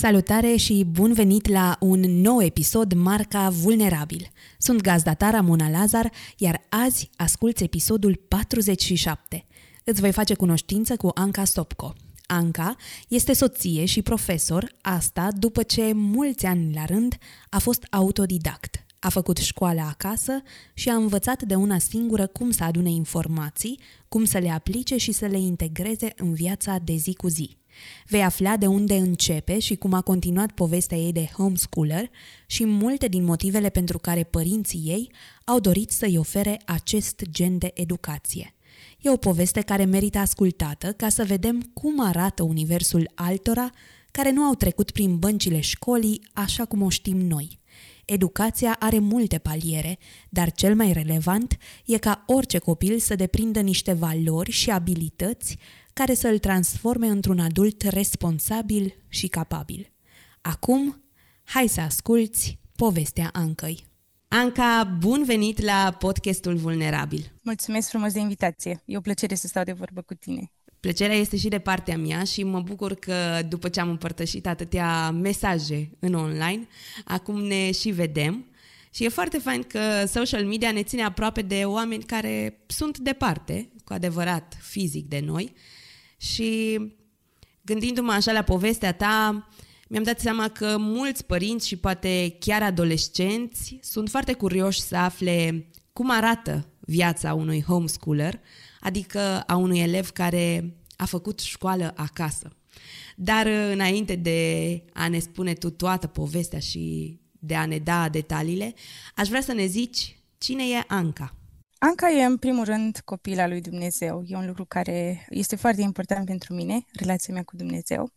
Salutare și bun venit la un nou episod marca Vulnerabil. Sunt gazda ta Ramona Lazar, iar azi asculți episodul 47. Îți voi face cunoștință cu Anca Stopco. Anca este soție și profesor, asta după ce mulți ani la rând a fost autodidact. A făcut școala acasă și a învățat de una singură cum să adune informații, cum să le aplice și să le integreze în viața de zi cu zi. Vei afla de unde începe și cum a continuat povestea ei de homeschooler și multe din motivele pentru care părinții ei au dorit să-i ofere acest gen de educație. E o poveste care merită ascultată ca să vedem cum arată universul altora care nu au trecut prin băncile școlii așa cum o știm noi. Educația are multe paliere, dar cel mai relevant e ca orice copil să deprindă niște valori și abilități care să îl transforme într-un adult responsabil și capabil. Acum, hai să asculți povestea Ancăi. Anca, bun venit la podcastul Vulnerabil. Mulțumesc frumos de invitație. E o plăcere să stau de vorbă cu tine. Plăcerea este și de partea mea și mă bucur că după ce am împărtășit atâtea mesaje în online, acum ne și vedem. Și e foarte fain că social media ne ține aproape de oameni care sunt departe, cu adevărat fizic de noi, și gândindu-mă așa la povestea ta, mi-am dat seama că mulți părinți și poate chiar adolescenți sunt foarte curioși să afle cum arată viața unui homeschooler, adică a unui elev care a făcut școală acasă. Dar înainte de a ne spune tu toată povestea și de a ne da detaliile, aș vrea să ne zici cine e Anca. Anca e în primul rând copila lui Dumnezeu. E un lucru care este foarte important pentru mine, relația mea cu Dumnezeu.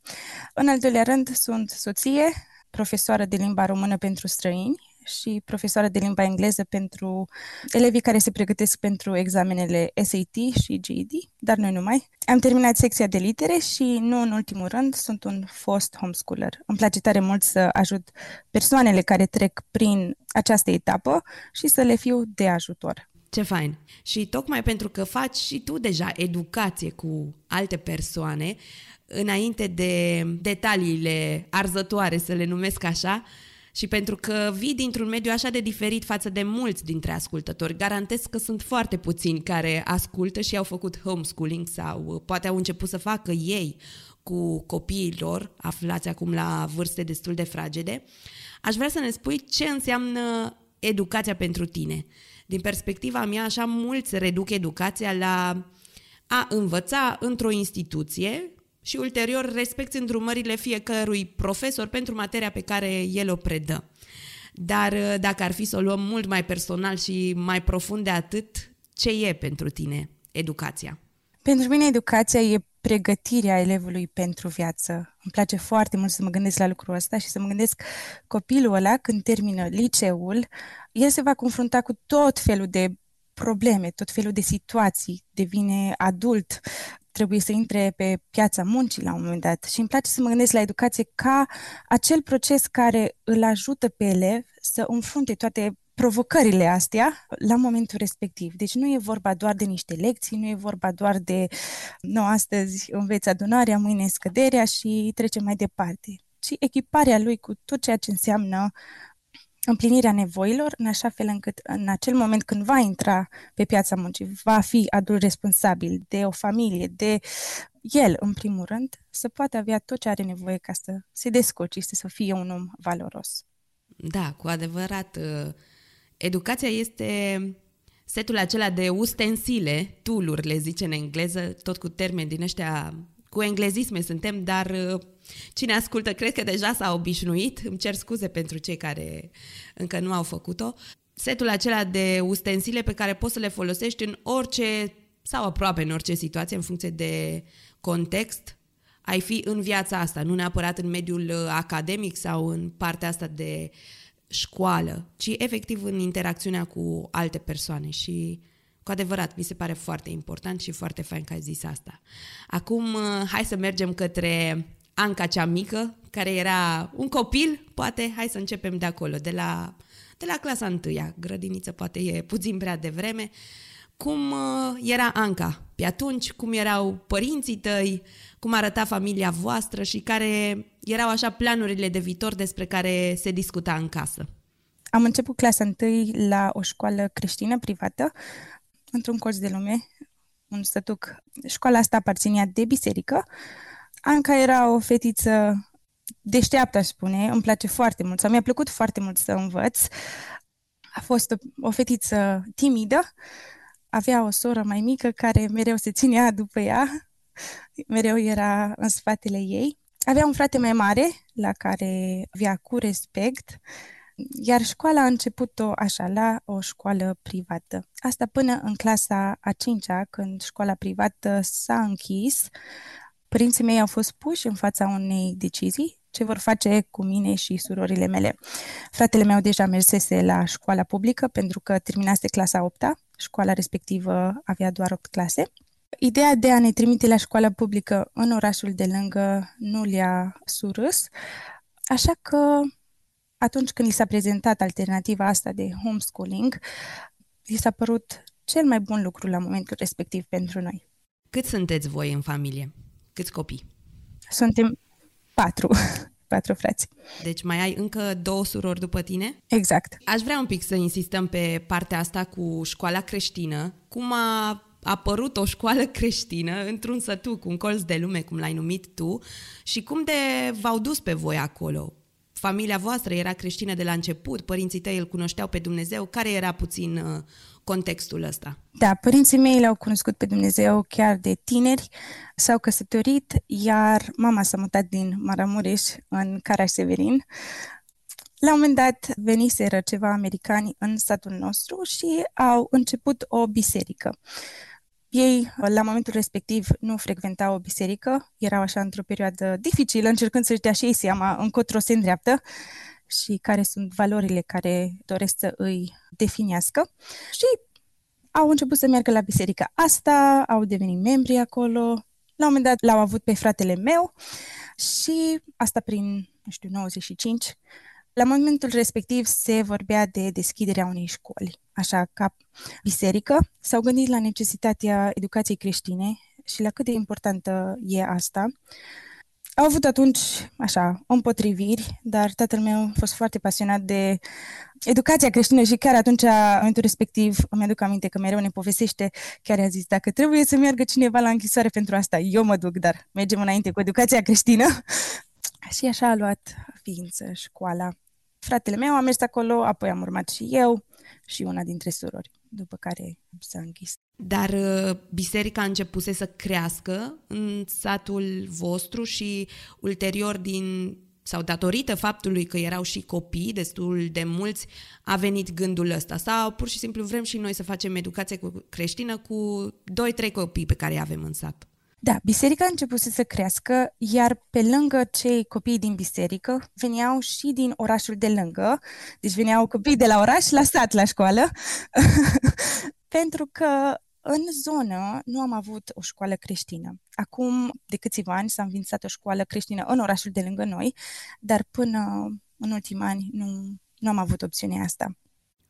În al doilea rând sunt soție, profesoară de limba română pentru străini și profesoară de limba engleză pentru elevii care se pregătesc pentru examenele SAT și GED, dar nu numai. Am terminat secția de litere și, nu în ultimul rând, sunt un fost homeschooler. Îmi place tare mult să ajut persoanele care trec prin această etapă și să le fiu de ajutor. Ce fain! Și tocmai pentru că faci și tu deja educație cu alte persoane, înainte de detaliile arzătoare, să le numesc așa, și pentru că vii dintr-un mediu așa de diferit față de mulți dintre ascultători, garantez că sunt foarte puțini care ascultă și au făcut homeschooling sau poate au început să facă ei cu copiii lor, aflați acum la vârste destul de fragede. Aș vrea să ne spui ce înseamnă educația pentru tine din perspectiva mea, așa mulți reduc educația la a învăța într-o instituție și ulterior respecti îndrumările fiecărui profesor pentru materia pe care el o predă. Dar uh, dacă ar fi să o luăm mult mai personal și mai profund de atât, ce e pentru tine educația? Pentru mine educația e pregătirea elevului pentru viață. Îmi place foarte mult să mă gândesc la lucrul ăsta și să mă gândesc copilul ăla când termină liceul, el se va confrunta cu tot felul de probleme, tot felul de situații, devine adult, trebuie să intre pe piața muncii la un moment dat și îmi place să mă gândesc la educație ca acel proces care îl ajută pe elev să înfrunte toate provocările astea la momentul respectiv. Deci nu e vorba doar de niște lecții, nu e vorba doar de, nu, astăzi înveți adunarea, mâine scăderea și trecem mai departe, ci echiparea lui cu tot ceea ce înseamnă împlinirea nevoilor, în așa fel încât în acel moment când va intra pe piața muncii, va fi adult responsabil de o familie, de el, în primul rând, să poată avea tot ce are nevoie ca să se descurce și să fie un om valoros. Da, cu adevărat, uh, educația este setul acela de ustensile, tool le zice în engleză, tot cu termeni din ăștia, cu englezisme suntem, dar uh, Cine ascultă, cred că deja s-a obișnuit, îmi cer scuze pentru cei care încă nu au făcut-o, setul acela de ustensile pe care poți să le folosești în orice sau aproape în orice situație, în funcție de context, ai fi în viața asta, nu neapărat în mediul uh, academic sau în partea asta de școală, ci efectiv în interacțiunea cu alte persoane și cu adevărat, mi se pare foarte important și foarte fain că ai zis asta. Acum, uh, hai să mergem către Anca cea mică, care era un copil, poate, hai să începem de acolo, de la, de la clasa întâia. Grădiniță poate e puțin prea devreme. Cum uh, era Anca pe atunci, cum erau părinții tăi, cum arăta familia voastră și care erau așa planurile de viitor despre care se discuta în casă. Am început clasa întâi la o școală creștină privată, într-un colț de lume, un stătuc. Școala asta aparținea de biserică. Anca era o fetiță deșteaptă, aș spune, îmi place foarte mult, sau mi-a plăcut foarte mult să învăț. A fost o, o fetiță timidă, avea o soră mai mică care mereu se ținea după ea, mereu era în spatele ei. Avea un frate mai mare la care avea cu respect, iar școala a început-o așa, la o școală privată. Asta până în clasa a cincea, când școala privată s-a închis, părinții mei au fost puși în fața unei decizii ce vor face cu mine și surorile mele. Fratele meu deja mersese la școala publică pentru că terminase clasa 8 -a. Școala respectivă avea doar 8 clase. Ideea de a ne trimite la școala publică în orașul de lângă nu le-a surâs, așa că atunci când li s-a prezentat alternativa asta de homeschooling, li s-a părut cel mai bun lucru la momentul respectiv pentru noi. Cât sunteți voi în familie? Câți copii? Suntem patru. Patru frați. Deci mai ai încă două surori după tine? Exact. Aș vrea un pic să insistăm pe partea asta cu școala creștină. Cum a apărut o școală creștină într-un sătuc, un colț de lume, cum l-ai numit tu, și cum de v-au dus pe voi acolo? Familia voastră era creștină de la început, părinții tăi îl cunoșteau pe Dumnezeu, care era puțin uh, contextul ăsta? Da, părinții mei l-au cunoscut pe Dumnezeu chiar de tineri, s-au căsătorit, iar mama s-a mutat din Maramureș în Caraș-Severin. La un moment dat veniseră ceva americani în satul nostru și au început o biserică. Ei, la momentul respectiv, nu frecventau o biserică, erau așa într-o perioadă dificilă, încercând să-și dea și ei seama încotro se îndreaptă și care sunt valorile care doresc să îi definească. Și au început să meargă la biserica asta, au devenit membri acolo. La un moment dat l-au avut pe fratele meu și asta prin, nu știu, 95. La momentul respectiv se vorbea de deschiderea unei școli. Așa, ca biserică, s-au gândit la necesitatea educației creștine și la cât de importantă e asta. Au avut atunci, așa, împotriviri, dar tatăl meu a fost foarte pasionat de educația creștină și chiar atunci, în momentul respectiv, îmi aduc aminte că mereu ne povestește, chiar a zis, dacă trebuie să meargă cineva la închisoare pentru asta, eu mă duc, dar mergem înainte cu educația creștină. și așa a luat ființă școala. Fratele meu a mers acolo, apoi am urmat și eu și una dintre surori, după care s-a închis. Dar uh, biserica a început să crească în satul vostru și ulterior din sau datorită faptului că erau și copii destul de mulți, a venit gândul ăsta. Sau pur și simplu vrem și noi să facem educație creștină cu doi, trei copii pe care îi avem în sat. Da, biserica a început să crească, iar pe lângă cei copii din biserică, veneau și din orașul de lângă, deci veneau copii de la oraș la sat, la școală, pentru că în zonă nu am avut o școală creștină. Acum, de câțiva ani, s-a înființat o școală creștină în orașul de lângă noi, dar până în ultimii ani nu, nu am avut opțiunea asta.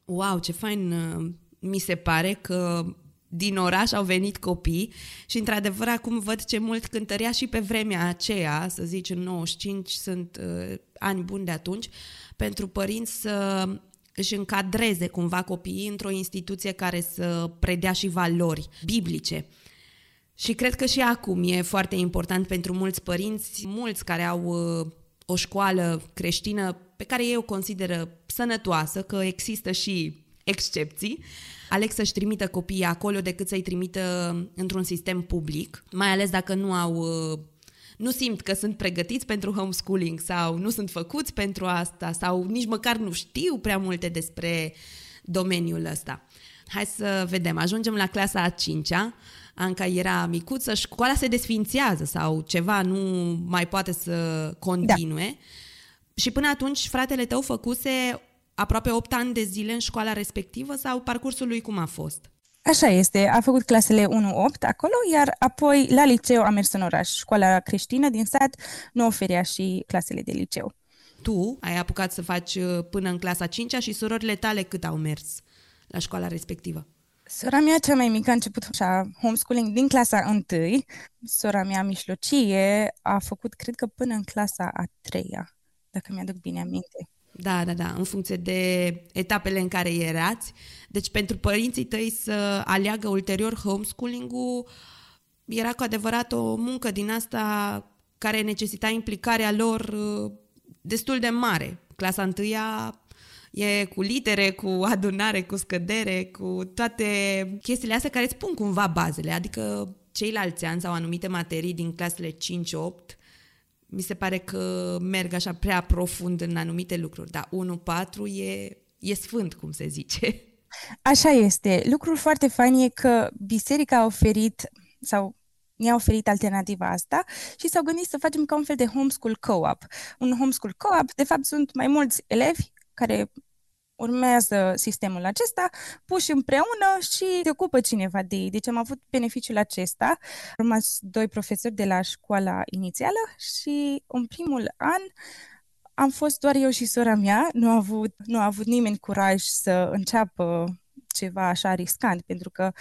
Wow, ce fain uh, mi se pare că din oraș au venit copii și într-adevăr acum văd ce mult cântărea și pe vremea aceea, să zicem 95 sunt uh, ani buni de atunci, pentru părinți să își încadreze cumva copiii într-o instituție care să predea și valori biblice. Și cred că și acum e foarte important pentru mulți părinți, mulți care au uh, o școală creștină pe care ei o consideră sănătoasă, că există și excepții, aleg să-și trimită copiii acolo decât să-i trimită într-un sistem public, mai ales dacă nu au uh, nu simt că sunt pregătiți pentru homeschooling sau nu sunt făcuți pentru asta sau nici măcar nu știu prea multe despre domeniul ăsta. Hai să vedem. Ajungem la clasa a cincea. Anca era micuță, școala se desfințează sau ceva nu mai poate să continue. Da. Și până atunci fratele tău făcuse aproape 8 ani de zile în școala respectivă sau parcursul lui cum a fost? Așa este, a făcut clasele 1-8 acolo, iar apoi la liceu a mers în oraș. Școala creștină din sat nu oferea și clasele de liceu. Tu ai apucat să faci uh, până în clasa 5 și surorile tale cât au mers la școala respectivă? Sora mea cea mai mică a început așa homeschooling din clasa 1. Sora mea mijlocie a făcut, cred că până în clasa a treia, dacă mi-aduc bine aminte. Da, da, da, în funcție de etapele în care erați. Deci pentru părinții tăi să aleagă ulterior homeschooling-ul era cu adevărat o muncă din asta care necesita implicarea lor uh, destul de mare. Clasa întâia e cu litere, cu adunare, cu scădere, cu toate chestiile astea care îți pun cumva bazele. Adică ceilalți ani sau anumite materii din clasele 5-8 mi se pare că merg așa prea profund în anumite lucruri, dar 1-4 e, e sfânt, cum se zice. Așa este. Lucrul foarte fain e că biserica a oferit, sau ne-a oferit alternativa asta și s-au gândit să facem ca un fel de homeschool co-op. Un homeschool co-op, de fapt, sunt mai mulți elevi care urmează sistemul acesta, puși împreună și se ocupă cineva de ei. Deci am avut beneficiul acesta. Am rămas doi profesori de la școala inițială și în primul an am fost doar eu și sora mea, nu a avut, nu a avut nimeni curaj să înceapă ceva așa riscant, pentru că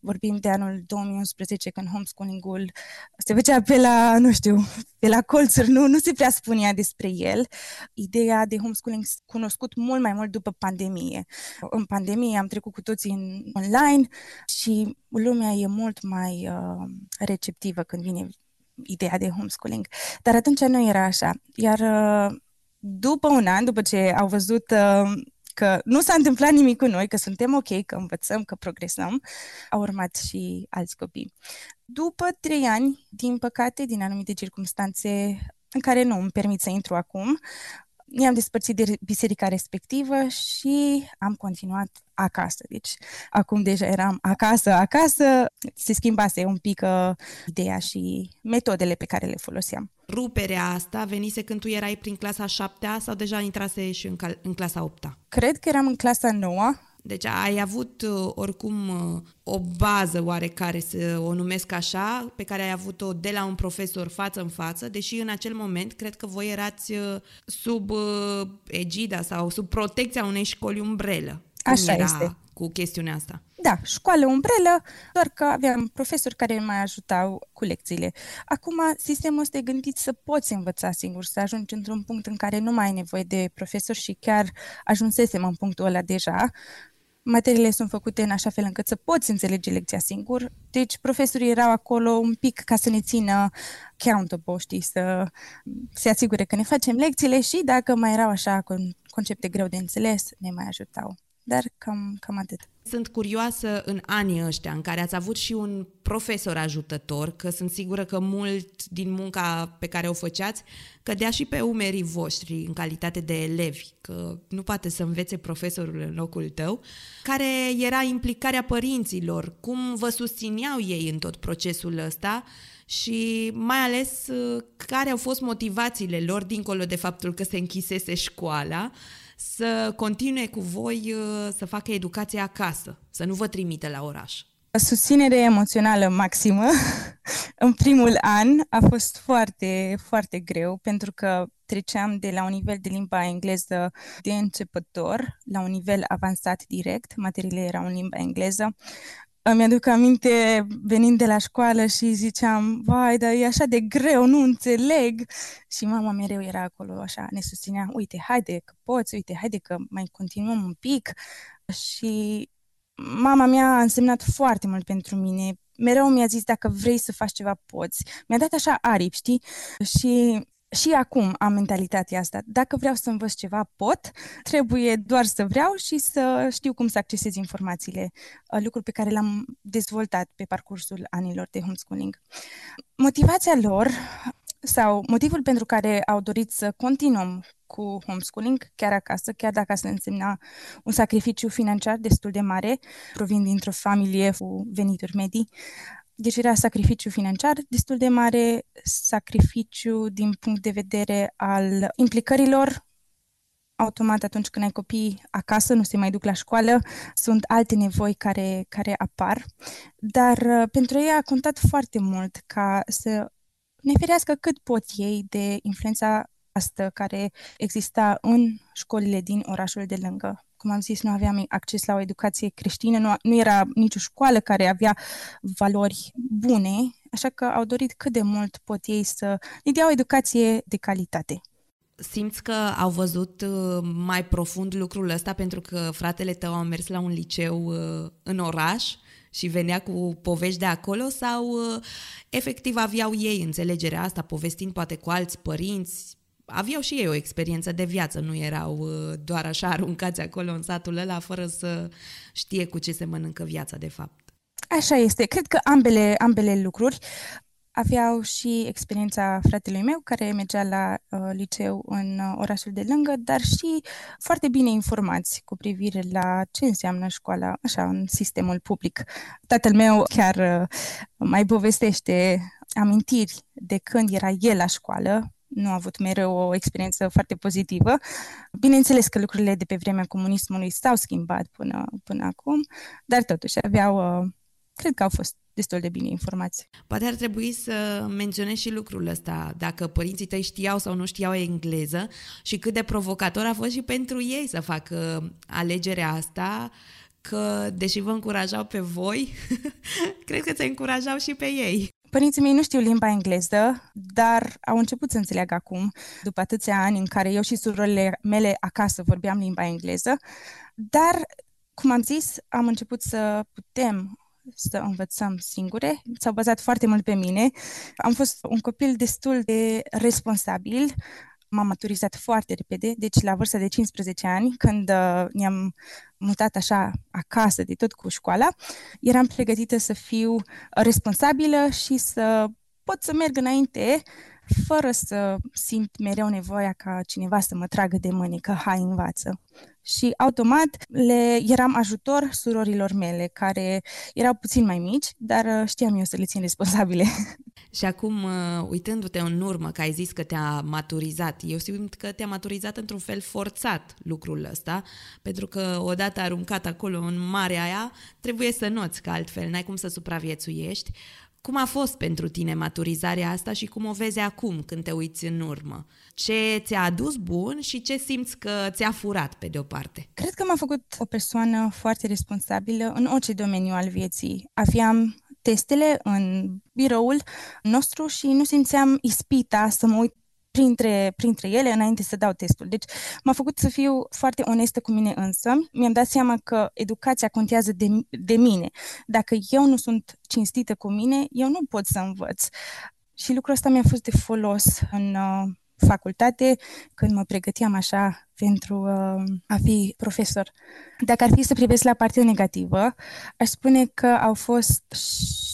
vorbim de anul 2011 când homeschooling-ul se făcea pe la, nu știu, pe la colțuri, nu, nu se prea spunea despre el. Ideea de homeschooling cunoscut mult mai mult după pandemie. În pandemie am trecut cu toții în online și lumea e mult mai uh, receptivă când vine ideea de homeschooling. Dar atunci nu era așa. Iar uh, după un an, după ce au văzut uh, că nu s-a întâmplat nimic cu noi, că suntem ok, că învățăm, că progresăm, au urmat și alți copii. După trei ani, din păcate, din anumite circunstanțe în care nu îmi permit să intru acum, ne-am despărțit de biserica respectivă și am continuat acasă. Deci, acum deja eram acasă, acasă, se schimbase un pic uh, ideea și metodele pe care le foloseam. Ruperea asta venise când tu erai prin clasa 7 sau deja intrase și în, cal- în clasa 8 Cred că eram în clasa 9 deci ai avut uh, oricum uh, o bază oarecare, să o numesc așa, pe care ai avut-o de la un profesor față în față, deși în acel moment cred că voi erați uh, sub egida sau sub protecția unei școli umbrelă. Cum așa era este. cu chestiunea asta? Da, școală umbrelă, doar că aveam profesori care mai ajutau cu lecțiile. Acum, sistemul ăsta e gândit să poți învăța singur, să ajungi într-un punct în care nu mai ai nevoie de profesor și chiar ajunsesem în punctul ăla deja materiile sunt făcute în așa fel încât să poți înțelege lecția singur, deci profesorii erau acolo un pic ca să ne țină accountable, știi, să se asigure că ne facem lecțiile și dacă mai erau așa concepte greu de înțeles, ne mai ajutau. Dar cam, cam atât. Sunt curioasă în anii ăștia în care ați avut și un profesor ajutător, că sunt sigură că mult din munca pe care o făceați cădea și pe umerii voștri în calitate de elevi, că nu poate să învețe profesorul în locul tău. Care era implicarea părinților? Cum vă susțineau ei în tot procesul ăsta? și mai ales care au fost motivațiile lor, dincolo de faptul că se închisese școala, să continue cu voi uh, să facă educație acasă, să nu vă trimite la oraș? Susținere emoțională maximă. în primul an a fost foarte, foarte greu pentru că treceam de la un nivel de limba engleză de începător la un nivel avansat direct, materiile erau în limba engleză. Îmi aduc aminte venind de la școală și ziceam, vai, dar e așa de greu, nu înțeleg. Și mama mereu era acolo așa, ne susținea, uite, haide că poți, uite, haide că mai continuăm un pic. Și mama mea a însemnat foarte mult pentru mine. Mereu mi-a zis, dacă vrei să faci ceva, poți. Mi-a dat așa aripi, știi? Și și acum am mentalitatea asta. Dacă vreau să învăț ceva, pot. Trebuie doar să vreau și să știu cum să accesez informațiile, uh, lucruri pe care le-am dezvoltat pe parcursul anilor de homeschooling. Motivația lor sau motivul pentru care au dorit să continuăm cu homeschooling chiar acasă, chiar dacă asta însemna un sacrificiu financiar destul de mare, provin dintr-o familie cu venituri medii, deci era sacrificiu financiar destul de mare, sacrificiu din punct de vedere al implicărilor. Automat atunci când ai copii acasă, nu se mai duc la școală, sunt alte nevoi care, care apar, dar uh, pentru ei a contat foarte mult ca să ne ferească cât pot ei de influența asta care exista în școlile din orașul de lângă. Cum am zis, nu aveam acces la o educație creștină, nu, nu era nicio școală care avea valori bune, așa că au dorit cât de mult pot ei să ne dea o educație de calitate. Simți că au văzut uh, mai profund lucrul ăsta pentru că fratele tău a mers la un liceu uh, în oraș și venea cu povești de acolo sau uh, efectiv aveau ei înțelegerea asta, povestind poate cu alți părinți, aveau și ei o experiență de viață, nu erau doar așa aruncați acolo în satul ăla fără să știe cu ce se mănâncă viața de fapt. Așa este. Cred că ambele, ambele lucruri aveau și experiența fratelui meu, care mergea la uh, liceu în uh, orașul de lângă, dar și foarte bine informați cu privire la ce înseamnă școala, așa, în sistemul public. Tatăl meu chiar uh, mai povestește amintiri de când era el la școală, nu a avut mereu o experiență foarte pozitivă. Bineînțeles că lucrurile de pe vremea comunismului s-au schimbat până, până acum, dar totuși aveau, uh, cred că au fost destul de bine informați. Poate ar trebui să menționez și lucrul ăsta, dacă părinții tăi știau sau nu știau engleză și cât de provocator a fost și pentru ei să facă alegerea asta, că deși vă încurajau pe voi, cred că se încurajau și pe ei. Părinții mei nu știu limba engleză, dar au început să înțeleagă acum, după atâția ani în care eu și surorile mele acasă vorbeam limba engleză, dar cum am zis, am început să putem să învățăm singure. S-au bazat foarte mult pe mine. Am fost un copil destul de responsabil. M-am maturizat foarte repede, deci la vârsta de 15 ani, când uh, ne-am mutat așa acasă de tot cu școala, eram pregătită să fiu responsabilă și să pot să merg înainte fără să simt mereu nevoia ca cineva să mă tragă de mâini, că hai învață și automat le eram ajutor surorilor mele, care erau puțin mai mici, dar uh, știam eu să le țin responsabile. Și acum, uh, uitându-te în urmă, că ai zis că te-a maturizat, eu simt că te-a maturizat într-un fel forțat lucrul ăsta, pentru că odată aruncat acolo în marea aia, trebuie să noți că altfel n-ai cum să supraviețuiești. Cum a fost pentru tine maturizarea asta și cum o vezi acum când te uiți în urmă? Ce ți-a adus bun și ce simți că ți-a furat pe de-o parte? Cred că m-a făcut o persoană foarte responsabilă în orice domeniu al vieții. Aveam testele în biroul nostru și nu simțeam ispita să mă uit printre, printre ele înainte să dau testul. Deci m-a făcut să fiu foarte onestă cu mine însă. Mi-am dat seama că educația contează de, de mine. Dacă eu nu sunt cinstită cu mine, eu nu pot să învăț. Și lucrul ăsta mi-a fost de folos în uh, facultate când mă pregăteam așa pentru uh, a fi profesor. Dacă ar fi să privesc la partea negativă, aș spune că au fost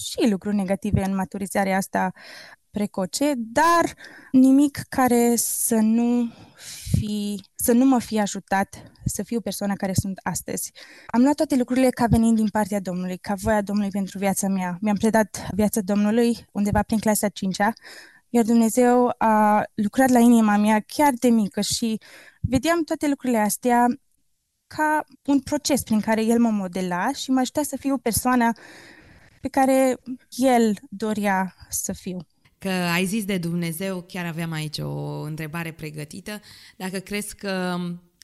și lucruri negative în maturizarea asta precoce, dar nimic care să nu fi, să nu mă fi ajutat să fiu persoana care sunt astăzi. Am luat toate lucrurile ca venind din partea Domnului, ca voia Domnului pentru viața mea. Mi-am predat viața Domnului undeva prin clasa 5-a, iar Dumnezeu a lucrat la inima mea chiar de mică și vedeam toate lucrurile astea ca un proces prin care El mă modela și mă ajuta să fiu persoana pe care El dorea să fiu că ai zis de Dumnezeu, chiar aveam aici o întrebare pregătită, dacă crezi că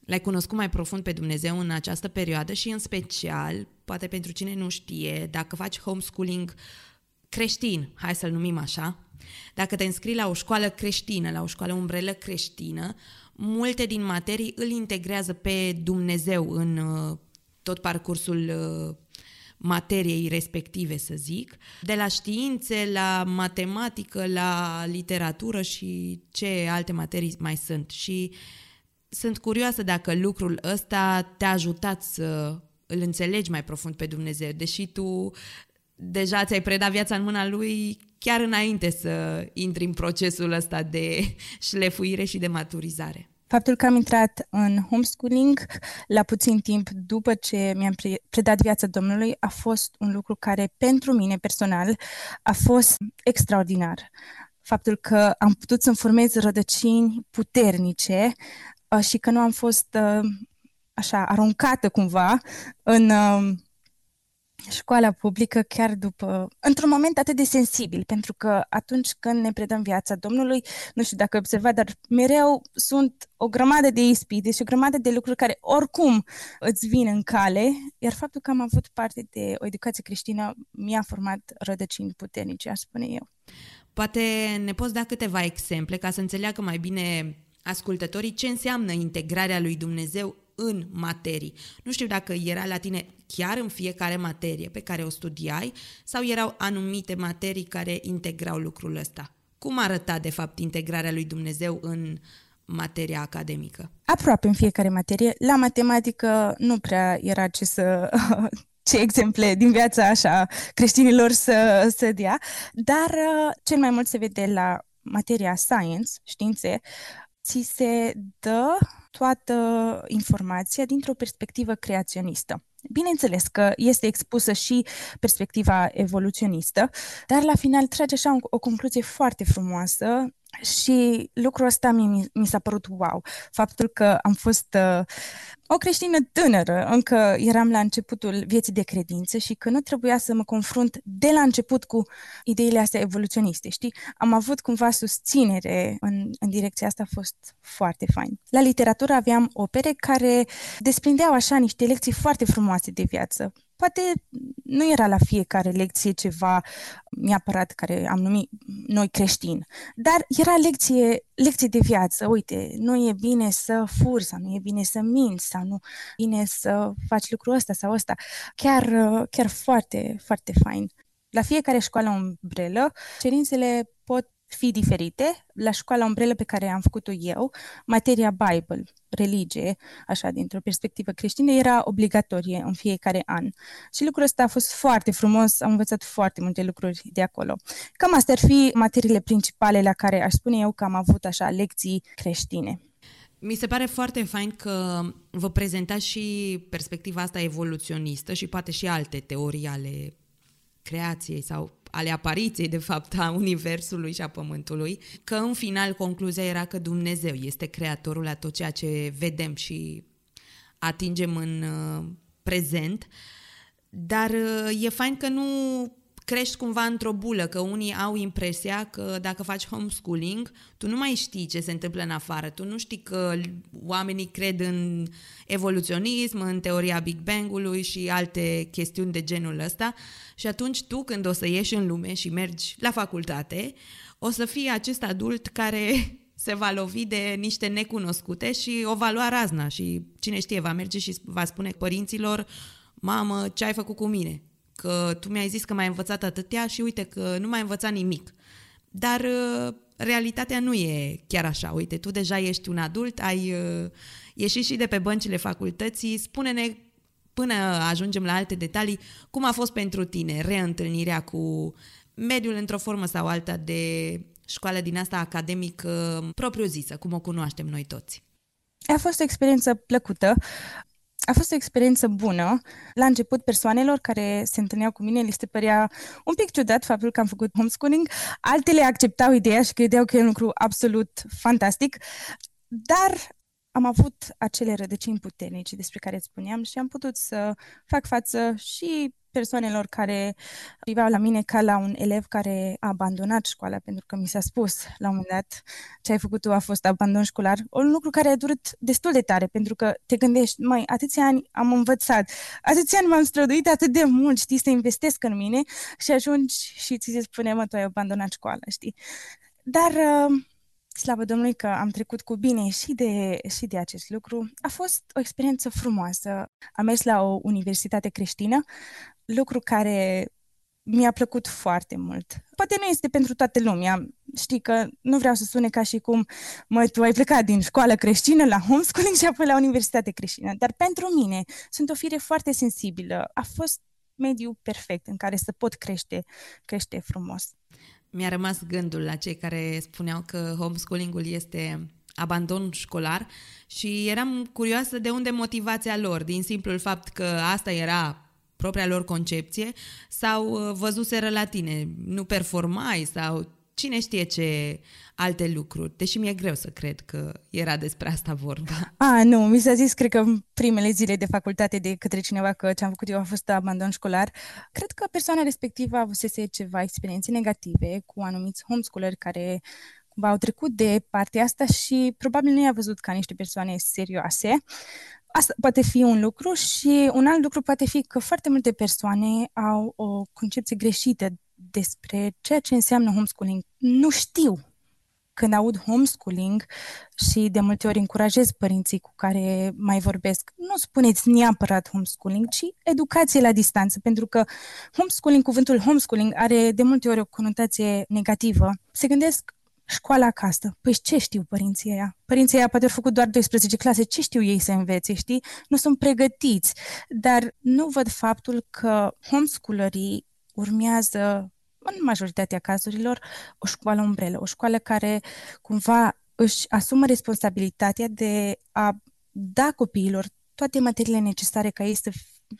l-ai cunoscut mai profund pe Dumnezeu în această perioadă și în special, poate pentru cine nu știe, dacă faci homeschooling creștin, hai să-l numim așa, dacă te înscrii la o școală creștină, la o școală umbrelă creștină, multe din materii îl integrează pe Dumnezeu în uh, tot parcursul uh, materiei respective, să zic, de la științe, la matematică, la literatură și ce alte materii mai sunt. Și sunt curioasă dacă lucrul ăsta te-a ajutat să îl înțelegi mai profund pe Dumnezeu, deși tu deja ți-ai predat viața în mâna lui chiar înainte să intri în procesul ăsta de șlefuire și de maturizare. Faptul că am intrat în homeschooling la puțin timp după ce mi-am predat viața Domnului a fost un lucru care pentru mine personal a fost extraordinar. Faptul că am putut să-mi formez rădăcini puternice uh, și că nu am fost uh, așa aruncată cumva în uh, școala publică chiar după, într-un moment atât de sensibil, pentru că atunci când ne predăm viața Domnului, nu știu dacă observat, dar mereu sunt o grămadă de ispite și o grămadă de lucruri care oricum îți vin în cale, iar faptul că am avut parte de o educație creștină mi-a format rădăcini puternice, aș spune eu. Poate ne poți da câteva exemple ca să înțeleagă mai bine ascultătorii ce înseamnă integrarea lui Dumnezeu în materii. Nu știu dacă era la tine chiar în fiecare materie pe care o studiai sau erau anumite materii care integrau lucrul ăsta. Cum arăta, de fapt, integrarea lui Dumnezeu în materia academică? Aproape în fiecare materie. La matematică nu prea era ce să ce exemple din viața așa creștinilor să, să dea, dar uh, cel mai mult se vede la materia science, științe, ți se dă toată informația dintr-o perspectivă creaționistă. Bineînțeles că este expusă și perspectiva evoluționistă, dar la final trage așa o, o concluzie foarte frumoasă și lucrul ăsta mi, mi s-a părut wow. Faptul că am fost uh, o creștină tânără, încă eram la începutul vieții de credință și că nu trebuia să mă confrunt de la început cu ideile astea evoluționiste, știi? Am avut cumva susținere în, în direcția asta, a fost foarte fain. La literatură aveam opere care desprindeau așa niște lecții foarte frumoase de viață. Poate nu era la fiecare lecție ceva neapărat care am numit noi creștin, dar era lecție, lecție de viață. Uite, nu e bine să furi sau nu e bine să minți sau nu e bine să faci lucrul ăsta sau ăsta. Chiar, chiar foarte, foarte fain. La fiecare școală umbrelă, cerințele pot fi diferite. La școala umbrelă pe care am făcut-o eu, materia Bible, religie, așa, dintr-o perspectivă creștină, era obligatorie în fiecare an. Și lucrul ăsta a fost foarte frumos, am învățat foarte multe lucruri de acolo. Cam astea ar fi materiile principale la care aș spune eu că am avut așa lecții creștine. Mi se pare foarte fain că vă prezentați și perspectiva asta evoluționistă și poate și alte teorii ale creației sau ale apariției, de fapt, a Universului și a Pământului, că în final concluzia era că Dumnezeu este creatorul la tot ceea ce vedem și atingem în uh, prezent, dar uh, e fain că nu crești cumva într-o bulă, că unii au impresia că dacă faci homeschooling, tu nu mai știi ce se întâmplă în afară, tu nu știi că oamenii cred în evoluționism, în teoria Big Bang-ului și alte chestiuni de genul ăsta. Și atunci tu când o să ieși în lume și mergi la facultate, o să fii acest adult care se va lovi de niște necunoscute și o va lua razna. Și cine știe, va merge și va spune părinților, mamă, ce ai făcut cu mine? Că tu mi-ai zis că m-ai învățat atâtea și uite că nu m-ai învățat nimic. Dar uh, realitatea nu e chiar așa. Uite, tu deja ești un adult, ai uh, ieșit și de pe băncile facultății, spune-ne până ajungem la alte detalii, cum a fost pentru tine reîntâlnirea cu mediul într-o formă sau alta de școală din asta academică propriu-zisă, cum o cunoaștem noi toți. A fost o experiență plăcută a fost o experiență bună. La început, persoanelor care se întâlneau cu mine, li se părea un pic ciudat faptul că am făcut homeschooling. Altele acceptau ideea și credeau că e un lucru absolut fantastic. Dar am avut acele rădăcini puternice despre care îți spuneam și am putut să fac față și persoanelor care priveau la mine ca la un elev care a abandonat școala, pentru că mi s-a spus la un moment dat ce ai făcut tu a fost abandon școlar, un lucru care a durat destul de tare, pentru că te gândești, mai atâția ani am învățat, atâția ani m-am străduit atât de mult, știi, să investesc în mine și ajungi și ți se spune, mă, tu ai abandonat școala, știi? Dar uh, Slavă Domnului că am trecut cu bine și de, și de acest lucru. A fost o experiență frumoasă. Am mers la o universitate creștină, lucru care mi-a plăcut foarte mult. Poate nu este pentru toată lumea. Știi că nu vreau să sune ca și cum, mă, tu ai plecat din școală creștină la homeschooling și apoi la universitate creștină. Dar pentru mine sunt o fire foarte sensibilă. A fost mediu perfect în care să pot crește, crește frumos mi-a rămas gândul la cei care spuneau că homeschooling-ul este abandon școlar și eram curioasă de unde motivația lor, din simplul fapt că asta era propria lor concepție sau uh, văzuseră la tine, nu performai sau cine știe ce alte lucruri, deși mi-e greu să cred că era despre asta vorba. A, nu, mi s-a zis, cred că în primele zile de facultate de către cineva că ce am făcut eu a fost abandon școlar. Cred că persoana respectivă avusese ceva experiențe negative cu anumiți homeschooleri care cumva au trecut de partea asta și probabil nu i-a văzut ca niște persoane serioase. Asta poate fi un lucru și un alt lucru poate fi că foarte multe persoane au o concepție greșită despre ceea ce înseamnă homeschooling. Nu știu când aud homeschooling și de multe ori încurajez părinții cu care mai vorbesc, nu spuneți neapărat homeschooling, ci educație la distanță, pentru că homeschooling, cuvântul homeschooling are de multe ori o conotație negativă. Se gândesc școala acasă. Păi ce știu părinții ăia? Părinții ăia poate au făcut doar 12 clase, ce știu ei să învețe, știi? Nu sunt pregătiți, dar nu văd faptul că homeschoolerii urmează în majoritatea cazurilor, o școală umbrelă, o școală care cumva își asumă responsabilitatea de a da copiilor toate materiile necesare ca ei să,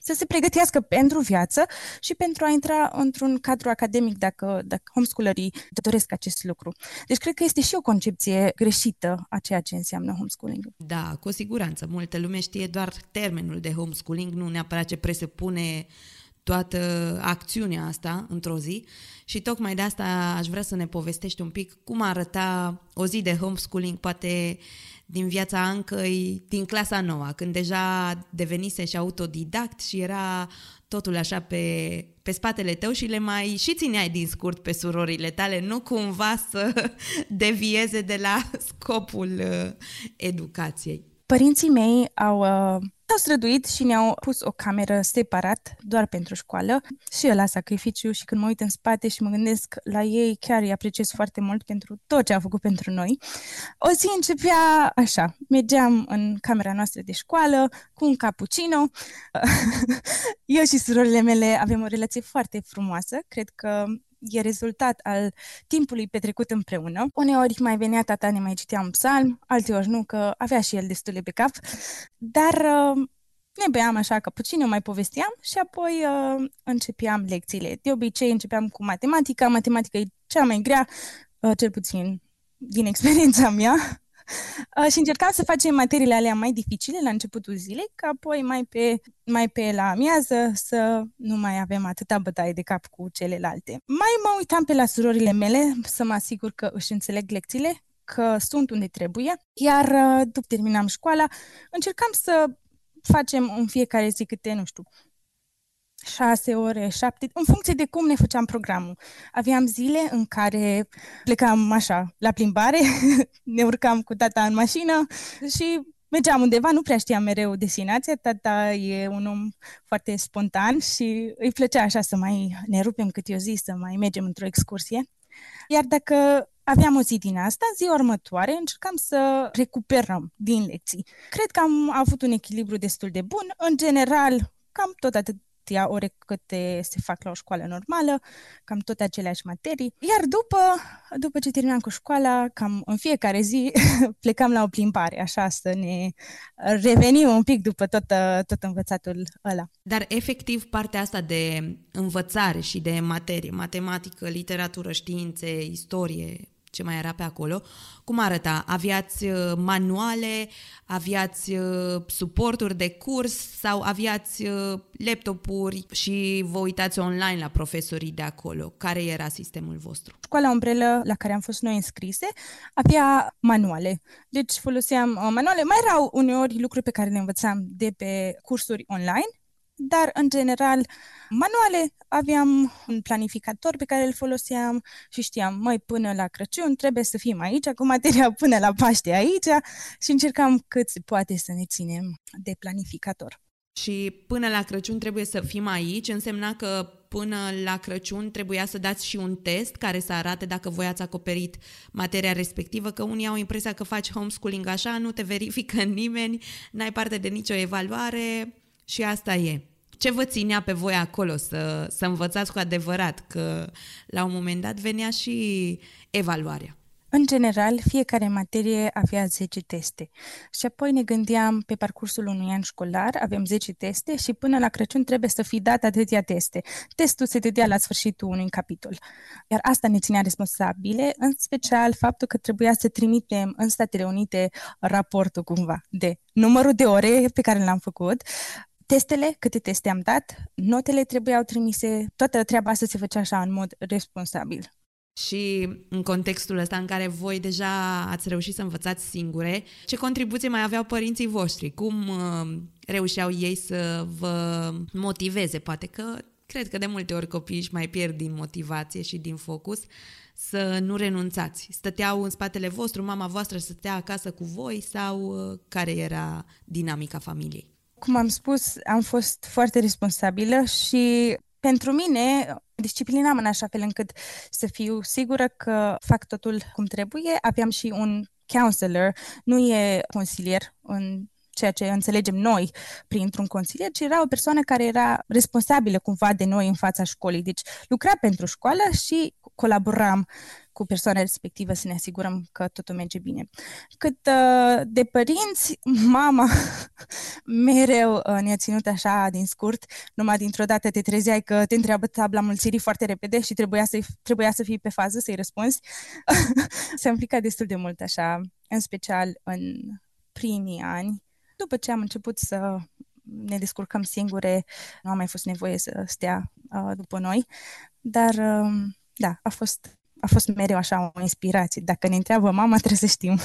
să se pregătească pentru viață și pentru a intra într-un cadru academic dacă, dacă homeschoolerii doresc acest lucru. Deci cred că este și o concepție greșită a ceea ce înseamnă homeschooling. Da, cu siguranță. Multe lume știe doar termenul de homeschooling, nu neapărat ce presupune toată acțiunea asta într-o zi și tocmai de asta aș vrea să ne povestești un pic cum arăta o zi de homeschooling, poate din viața Ancăi, din clasa nouă, când deja devenise și autodidact și era totul așa pe, pe spatele tău și le mai și țineai din scurt pe surorile tale, nu cumva să devieze de la scopul uh, educației. Părinții mei au uh, S-au străduit și ne-au pus o cameră separat, doar pentru școală. Și ăla sacrificiu și când mă uit în spate și mă gândesc la ei, chiar îi apreciez foarte mult pentru tot ce au făcut pentru noi. O zi începea așa, mergeam în camera noastră de școală cu un cappuccino. Eu și surorile mele avem o relație foarte frumoasă. Cred că e rezultat al timpului petrecut împreună. Uneori mai venea tata, ne mai citea un psalm, alteori nu, că avea și el destule pe cap, dar uh, ne beam așa că puțin, mai povesteam și apoi uh, începeam lecțiile. De obicei începeam cu matematica, matematica e cea mai grea, uh, cel puțin din experiența mea. Uh, și încercam să facem materiile alea mai dificile la începutul zilei, ca apoi mai pe, mai pe la amiază să nu mai avem atâta bătaie de cap cu celelalte. Mai mă uitam pe la surorile mele să mă asigur că își înțeleg lecțiile, că sunt unde trebuie, iar uh, după terminam școala, încercam să facem în fiecare zi câte, nu știu, șase ore, șapte, în funcție de cum ne făceam programul. Aveam zile în care plecam așa, la plimbare, ne urcam cu tata în mașină și mergeam undeva, nu prea știam mereu destinația, tata e un om foarte spontan și îi plăcea așa să mai ne rupem câte o zi, să mai mergem într-o excursie. Iar dacă aveam o zi din asta, zi următoare încercam să recuperăm din lecții. Cred că am avut un echilibru destul de bun. În general, cam tot atât atâtea ore câte se fac la o școală normală, cam toate aceleași materii. Iar după, după ce terminam cu școala, cam în fiecare zi plecam la o plimbare, așa să ne revenim un pic după tot, tot învățatul ăla. Dar efectiv partea asta de învățare și de materie, matematică, literatură, științe, istorie, ce mai era pe acolo, cum arăta? Aviați uh, manuale, aviați uh, suporturi de curs sau aviați uh, laptopuri și vă uitați online la profesorii de acolo? Care era sistemul vostru? Școala umbrelă la care am fost noi înscrise avea manuale. Deci foloseam manuale. Mai erau uneori lucruri pe care le învățam de pe cursuri online, dar în general manuale aveam un planificator pe care îl foloseam și știam, mai până la Crăciun trebuie să fim aici, cu materia până la Paște aici și încercam cât se poate să ne ținem de planificator. Și până la Crăciun trebuie să fim aici, însemna că până la Crăciun trebuia să dați și un test care să arate dacă voi ați acoperit materia respectivă, că unii au impresia că faci homeschooling așa, nu te verifică nimeni, n-ai parte de nicio evaluare, și asta e. Ce vă ținea pe voi acolo să, să învățați cu adevărat? Că la un moment dat venea și evaluarea. În general, fiecare materie avea 10 teste. Și apoi ne gândeam pe parcursul unui an școlar, avem 10 teste și până la Crăciun trebuie să fi dat atâția teste. Testul se dădea la sfârșitul unui capitol. Iar asta ne ținea responsabile, în special faptul că trebuia să trimitem în Statele Unite raportul cumva de numărul de ore pe care l-am făcut, testele, câte teste am dat, notele trebuiau trimise, toată treaba asta se făcea așa în mod responsabil. Și în contextul ăsta în care voi deja ați reușit să învățați singure, ce contribuție mai aveau părinții voștri? Cum uh, reușeau ei să vă motiveze? Poate că cred că de multe ori copiii își mai pierd din motivație și din focus să nu renunțați. Stăteau în spatele vostru, mama voastră stătea acasă cu voi sau uh, care era dinamica familiei? Cum am spus, am fost foarte responsabilă și pentru mine, disciplinam în așa fel încât să fiu sigură că fac totul cum trebuie. Aveam și un counselor, nu e consilier în ceea ce înțelegem noi printr-un consilier, ci era o persoană care era responsabilă cumva de noi în fața școlii. Deci lucra pentru școală și colaboram cu persoana respectivă să ne asigurăm că totul merge bine. Cât uh, de părinți, mama mereu uh, ne-a ținut așa din scurt, numai dintr-o dată te trezeai că te întreabă tabla mulțirii foarte repede și trebuia să, trebuia să fii pe fază, să-i răspunzi. Se implica destul de mult așa, în special în primii ani. După ce am început să ne descurcăm singure, nu a mai fost nevoie să stea uh, după noi, dar uh, da, a fost a fost mereu așa o inspirație. Dacă ne întreabă mama, trebuie să știm.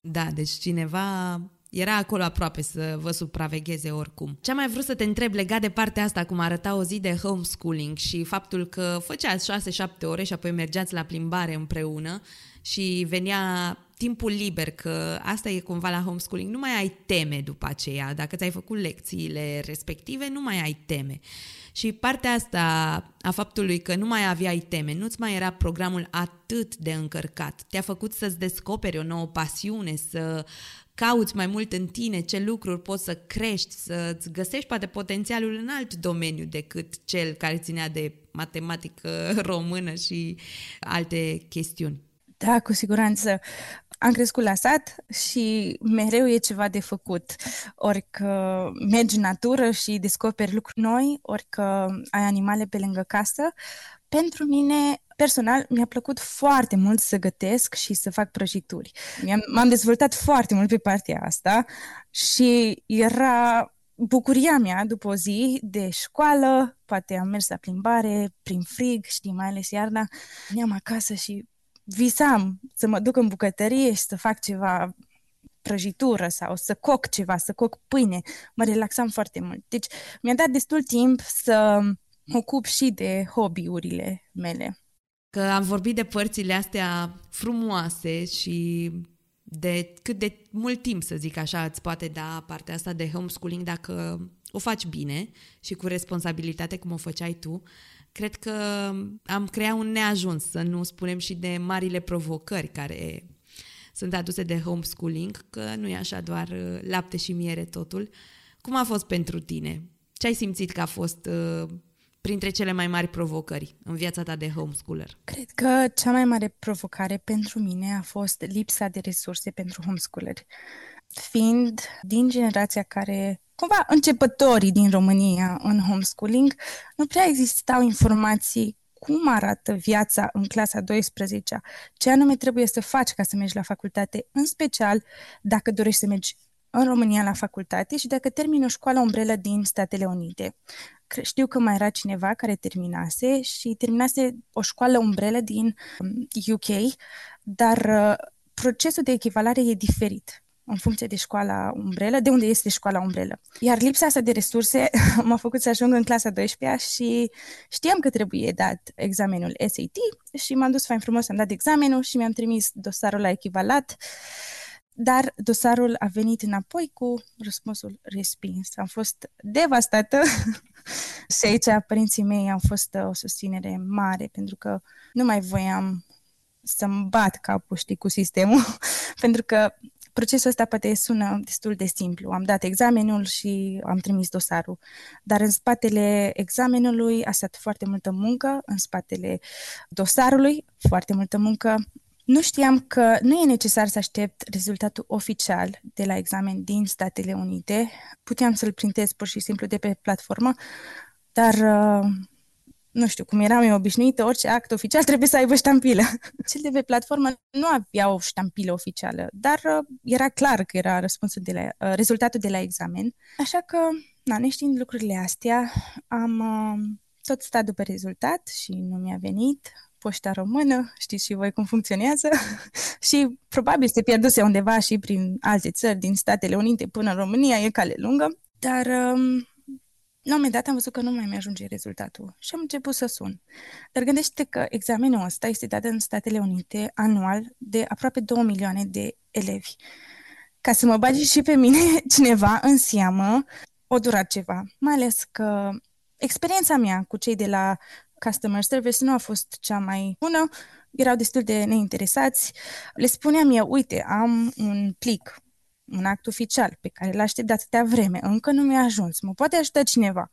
Da, deci cineva era acolo aproape să vă supravegheze oricum. Ce am mai vrut să te întreb legat de partea asta, cum arăta o zi de homeschooling și faptul că făceați 6-7 ore și apoi mergeați la plimbare împreună și venea timpul liber, că asta e cumva la homeschooling, nu mai ai teme după aceea. Dacă ți-ai făcut lecțiile respective, nu mai ai teme. Și partea asta a faptului că nu mai aveai teme, nu-ți mai era programul atât de încărcat, te-a făcut să-ți descoperi o nouă pasiune, să cauți mai mult în tine ce lucruri poți să crești, să-ți găsești poate potențialul în alt domeniu decât cel care ținea de matematică română și alte chestiuni. Da, cu siguranță am crescut la sat și mereu e ceva de făcut. Ori că mergi în natură și descoperi lucruri noi, ori că ai animale pe lângă casă. Pentru mine, personal, mi-a plăcut foarte mult să gătesc și să fac prăjituri. M-am dezvoltat foarte mult pe partea asta și era bucuria mea după o zi de școală, poate am mers la plimbare, prin frig, știi, mai ales iarna, veneam acasă și visam să mă duc în bucătărie și să fac ceva prăjitură sau să coc ceva, să coc pâine. Mă relaxam foarte mult. Deci mi-a dat destul timp să mă ocup și de hobby-urile mele. Că am vorbit de părțile astea frumoase și de cât de mult timp, să zic așa, îți poate da partea asta de homeschooling dacă o faci bine și cu responsabilitate cum o făceai tu cred că am creat un neajuns, să nu spunem și de marile provocări care sunt aduse de homeschooling, că nu e așa doar uh, lapte și miere totul. Cum a fost pentru tine? Ce ai simțit că a fost uh, printre cele mai mari provocări în viața ta de homeschooler? Cred că cea mai mare provocare pentru mine a fost lipsa de resurse pentru homeschooleri. Fiind din generația care cumva începătorii din România în homeschooling, nu prea existau informații cum arată viața în clasa 12 ce anume trebuie să faci ca să mergi la facultate, în special dacă dorești să mergi în România la facultate și dacă termini o școală umbrelă din Statele Unite. Știu că mai era cineva care terminase și terminase o școală umbrelă din UK, um, dar uh, procesul de echivalare e diferit în funcție de școala umbrelă, de unde este școala umbrelă. Iar lipsa asta de resurse m-a făcut să ajung în clasa 12 și știam că trebuie dat examenul SAT și m-am dus fain frumos, am dat examenul și mi-am trimis dosarul la echivalat, dar dosarul a venit înapoi cu răspunsul respins. Am fost devastată și aici părinții mei au fost o susținere mare pentru că nu mai voiam să-mi bat capul, știi, cu sistemul, pentru că Procesul ăsta poate sună destul de simplu. Am dat examenul și am trimis dosarul. Dar în spatele examenului a stat foarte multă muncă, în spatele dosarului foarte multă muncă. Nu știam că nu e necesar să aștept rezultatul oficial de la examen din Statele Unite. Puteam să-l printez pur și simplu de pe platformă, dar uh, nu știu, cum eram eu obișnuită, orice act oficial trebuie să aibă ștampilă. Cel de pe platformă nu avea o ștampilă oficială, dar uh, era clar că era răspunsul de la, uh, rezultatul de la examen. Așa că, na, neștiind lucrurile astea, am uh, tot stat după rezultat și nu mi-a venit poșta română, știți și voi cum funcționează, și probabil se pierduse undeva și prin alte țări, din Statele Unite până în România, e cale lungă, dar um, la un moment dat am văzut că nu mai mi-ajunge rezultatul și am început să sun. Dar gândește că examenul ăsta este dat în Statele Unite anual de aproape 2 milioane de elevi. Ca să mă bagi și pe mine cineva în seamă, o durat ceva. Mai ales că experiența mea cu cei de la customer service nu a fost cea mai bună, erau destul de neinteresați. Le spuneam eu, uite, am un plic un act oficial pe care l-aștept de atâtea vreme, încă nu mi-a ajuns, mă poate ajuta cineva?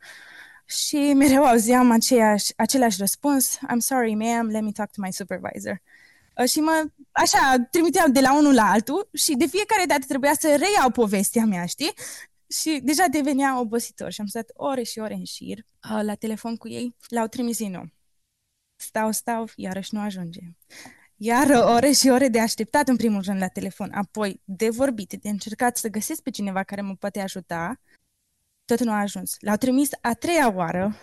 Și mereu auzeam aceeași, același răspuns, I'm sorry, ma'am, let me talk to my supervisor. Uh, și mă, așa, trimiteau de la unul la altul și de fiecare dată trebuia să reiau povestea mea, știi? Și deja devenea obositor și am stat ore și ore în șir uh, la telefon cu ei. L-au trimis din nou. Stau, stau, iarăși nu ajunge. Iar ore și ore de așteptat în primul rând la telefon, apoi de vorbit, de încercat să găsesc pe cineva care mă poate ajuta, tot nu a ajuns. L-au trimis a treia oară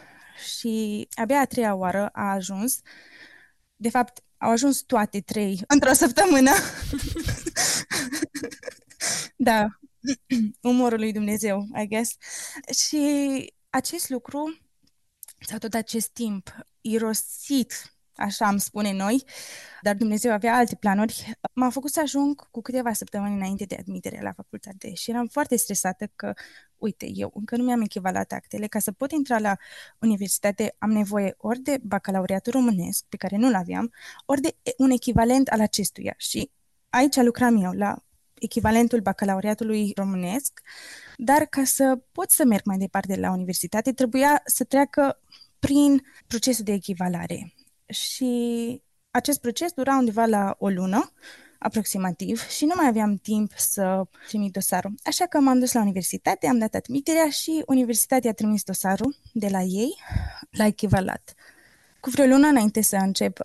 și abia a treia oară a ajuns. De fapt, au ajuns toate trei într-o săptămână. da, umorul lui Dumnezeu, I guess. Și acest lucru, sau tot acest timp, irosit așa am spune noi, dar Dumnezeu avea alte planuri, m-a făcut să ajung cu câteva săptămâni înainte de admitere la facultate și eram foarte stresată că, uite, eu încă nu mi-am echivalat actele, ca să pot intra la universitate am nevoie ori de bacalaureatul românesc, pe care nu-l aveam, ori de un echivalent al acestuia. Și aici lucram eu, la echivalentul bacalaureatului românesc, dar ca să pot să merg mai departe la universitate, trebuia să treacă prin procesul de echivalare și acest proces dura undeva la o lună, aproximativ, și nu mai aveam timp să trimit dosarul. Așa că m-am dus la universitate, am dat admiterea și universitatea a trimis dosarul de la ei la echivalat. Cu vreo lună înainte să încep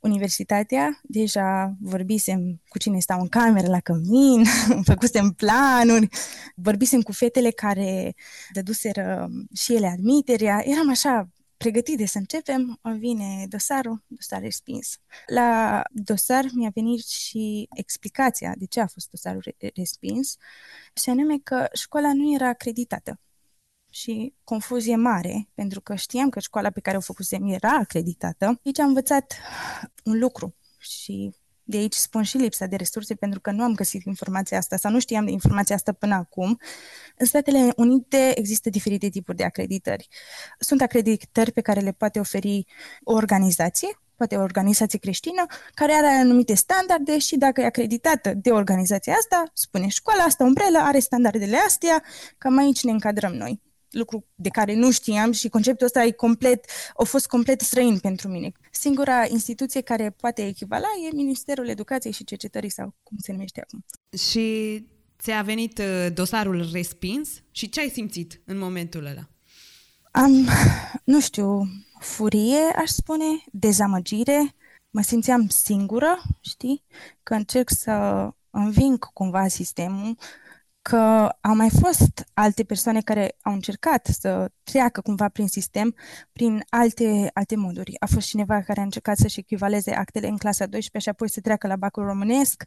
universitatea, deja vorbisem cu cine stau în cameră la cămin, făcusem planuri, vorbisem cu fetele care dăduseră și ele admiterea, eram așa pregătit de să începem, vine dosarul, dosar respins. La dosar mi-a venit și explicația de ce a fost dosarul respins, și anume că școala nu era acreditată. Și confuzie mare, pentru că știam că școala pe care o făcusem era acreditată. Aici am învățat un lucru și de aici spun și lipsa de resurse, pentru că nu am găsit informația asta sau nu știam de informația asta până acum. În Statele Unite există diferite tipuri de acreditări. Sunt acreditări pe care le poate oferi o organizație, poate o organizație creștină, care are anumite standarde și dacă e acreditată de organizația asta, spune școala asta, umbrelă, are standardele astea, cam aici ne încadrăm noi lucru de care nu știam și conceptul ăsta e complet, a fost complet străin pentru mine. Singura instituție care poate echivala e Ministerul Educației și Cercetării sau cum se numește acum. Și ți-a venit uh, dosarul respins și ce ai simțit în momentul ăla? Am, nu știu, furie, aș spune, dezamăgire, mă simțeam singură, știi, că încerc să înving cumva sistemul, că au mai fost alte persoane care au încercat să treacă cumva prin sistem, prin alte, alte moduri. A fost cineva care a încercat să-și echivaleze actele în clasa 12 și apoi să treacă la bacul românesc.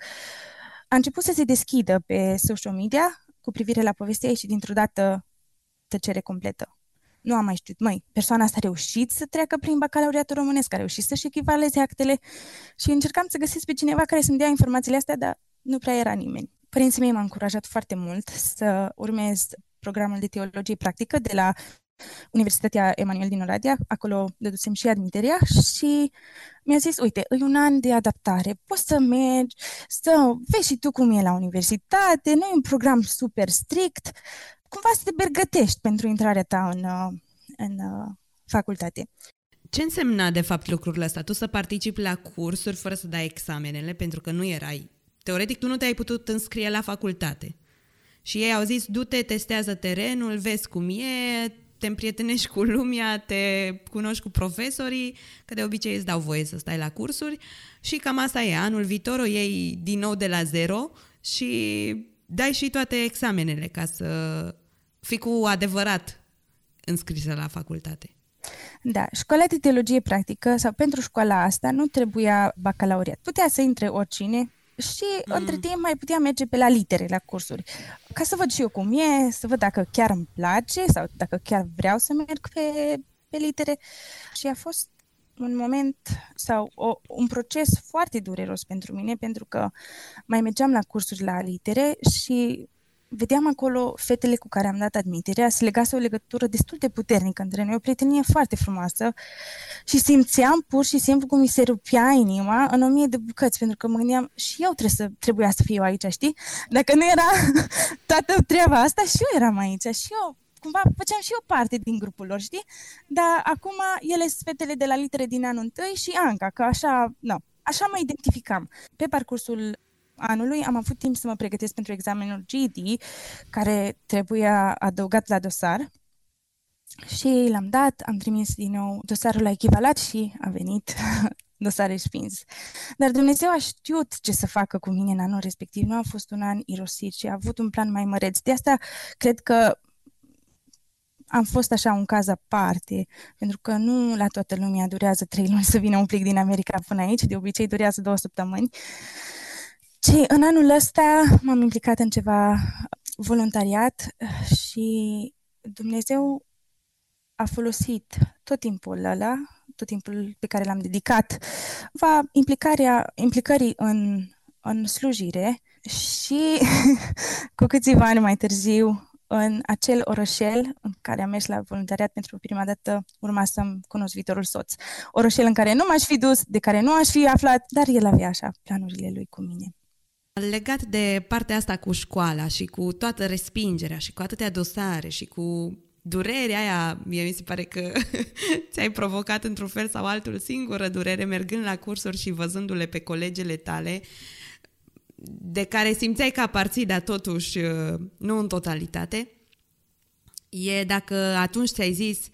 A început să se deschidă pe social media cu privire la povestea ei și dintr-o dată tăcere completă. Nu am mai știut, măi, persoana asta a reușit să treacă prin bacalaureatul românesc, a reușit să-și echivaleze actele și încercam să găsesc pe cineva care să-mi dea informațiile astea, dar nu prea era nimeni. Părinții mei m-au încurajat foarte mult să urmez programul de teologie practică de la Universitatea Emanuel din Oradea, acolo dedusem și admiterea și mi-a zis, uite, e un an de adaptare, poți să mergi, să vezi și tu cum e la universitate, nu e un program super strict, cumva să te pregătești pentru intrarea ta în, în facultate. Ce însemna, de fapt, lucrul ăsta? Tu să participi la cursuri fără să dai examenele, pentru că nu erai... Teoretic, tu nu te-ai putut înscrie la facultate. Și ei au zis, du-te, testează terenul, vezi cum e, te împrietenești cu lumea, te cunoști cu profesorii, că de obicei îți dau voie să stai la cursuri și cam asta e. Anul viitor o iei din nou de la zero și dai și toate examenele ca să fii cu adevărat înscrisă la facultate. Da, școala de teologie practică sau pentru școala asta nu trebuia bacalaureat. Putea să intre oricine, și mm. între timp mai puteam merge pe la litere, la cursuri, ca să văd și eu cum e, să văd dacă chiar îmi place sau dacă chiar vreau să merg pe, pe litere. Și a fost un moment sau o, un proces foarte dureros pentru mine, pentru că mai mergeam la cursuri la litere și vedeam acolo fetele cu care am dat admiterea, se legase o legătură destul de puternică între noi, o prietenie foarte frumoasă și simțeam pur și simplu cum mi se rupea inima în o mie de bucăți, pentru că mă gândeam și eu trebuie să, trebuia să fiu aici, știi? Dacă nu era toată treaba asta, și eu eram aici și eu cumva făceam și eu parte din grupul lor, știi? Dar acum ele sunt fetele de la litere din anul întâi și Anca, că așa, nu, așa mă identificam. Pe parcursul anului am avut timp să mă pregătesc pentru examenul GED, care trebuia adăugat la dosar. Și l-am dat, am trimis din nou dosarul la echivalat și a venit dosar respins. Dar Dumnezeu a știut ce să facă cu mine în anul respectiv. Nu a fost un an irosit și a avut un plan mai măreț. De asta cred că am fost așa un caz aparte, pentru că nu la toată lumea durează trei luni să vină un plic din America până aici, de obicei durează două săptămâni. Și în anul ăsta m-am implicat în ceva voluntariat și Dumnezeu a folosit tot timpul ăla, tot timpul pe care l-am dedicat, va implicarea, implicării în, în slujire și cu câțiva ani mai târziu în acel orășel în care am mers la voluntariat pentru prima dată urma să-mi cunosc viitorul soț. Orășel în care nu m-aș fi dus, de care nu aș fi aflat, dar el avea așa planurile lui cu mine. Legat de partea asta cu școala și cu toată respingerea și cu atâtea dosare și cu durerea aia, mie mi se pare că ți-ai provocat într-un fel sau altul singură durere mergând la cursuri și văzându-le pe colegele tale, de care simțeai că aparții, dar totuși uh, nu în totalitate, e dacă atunci ți-ai zis uh,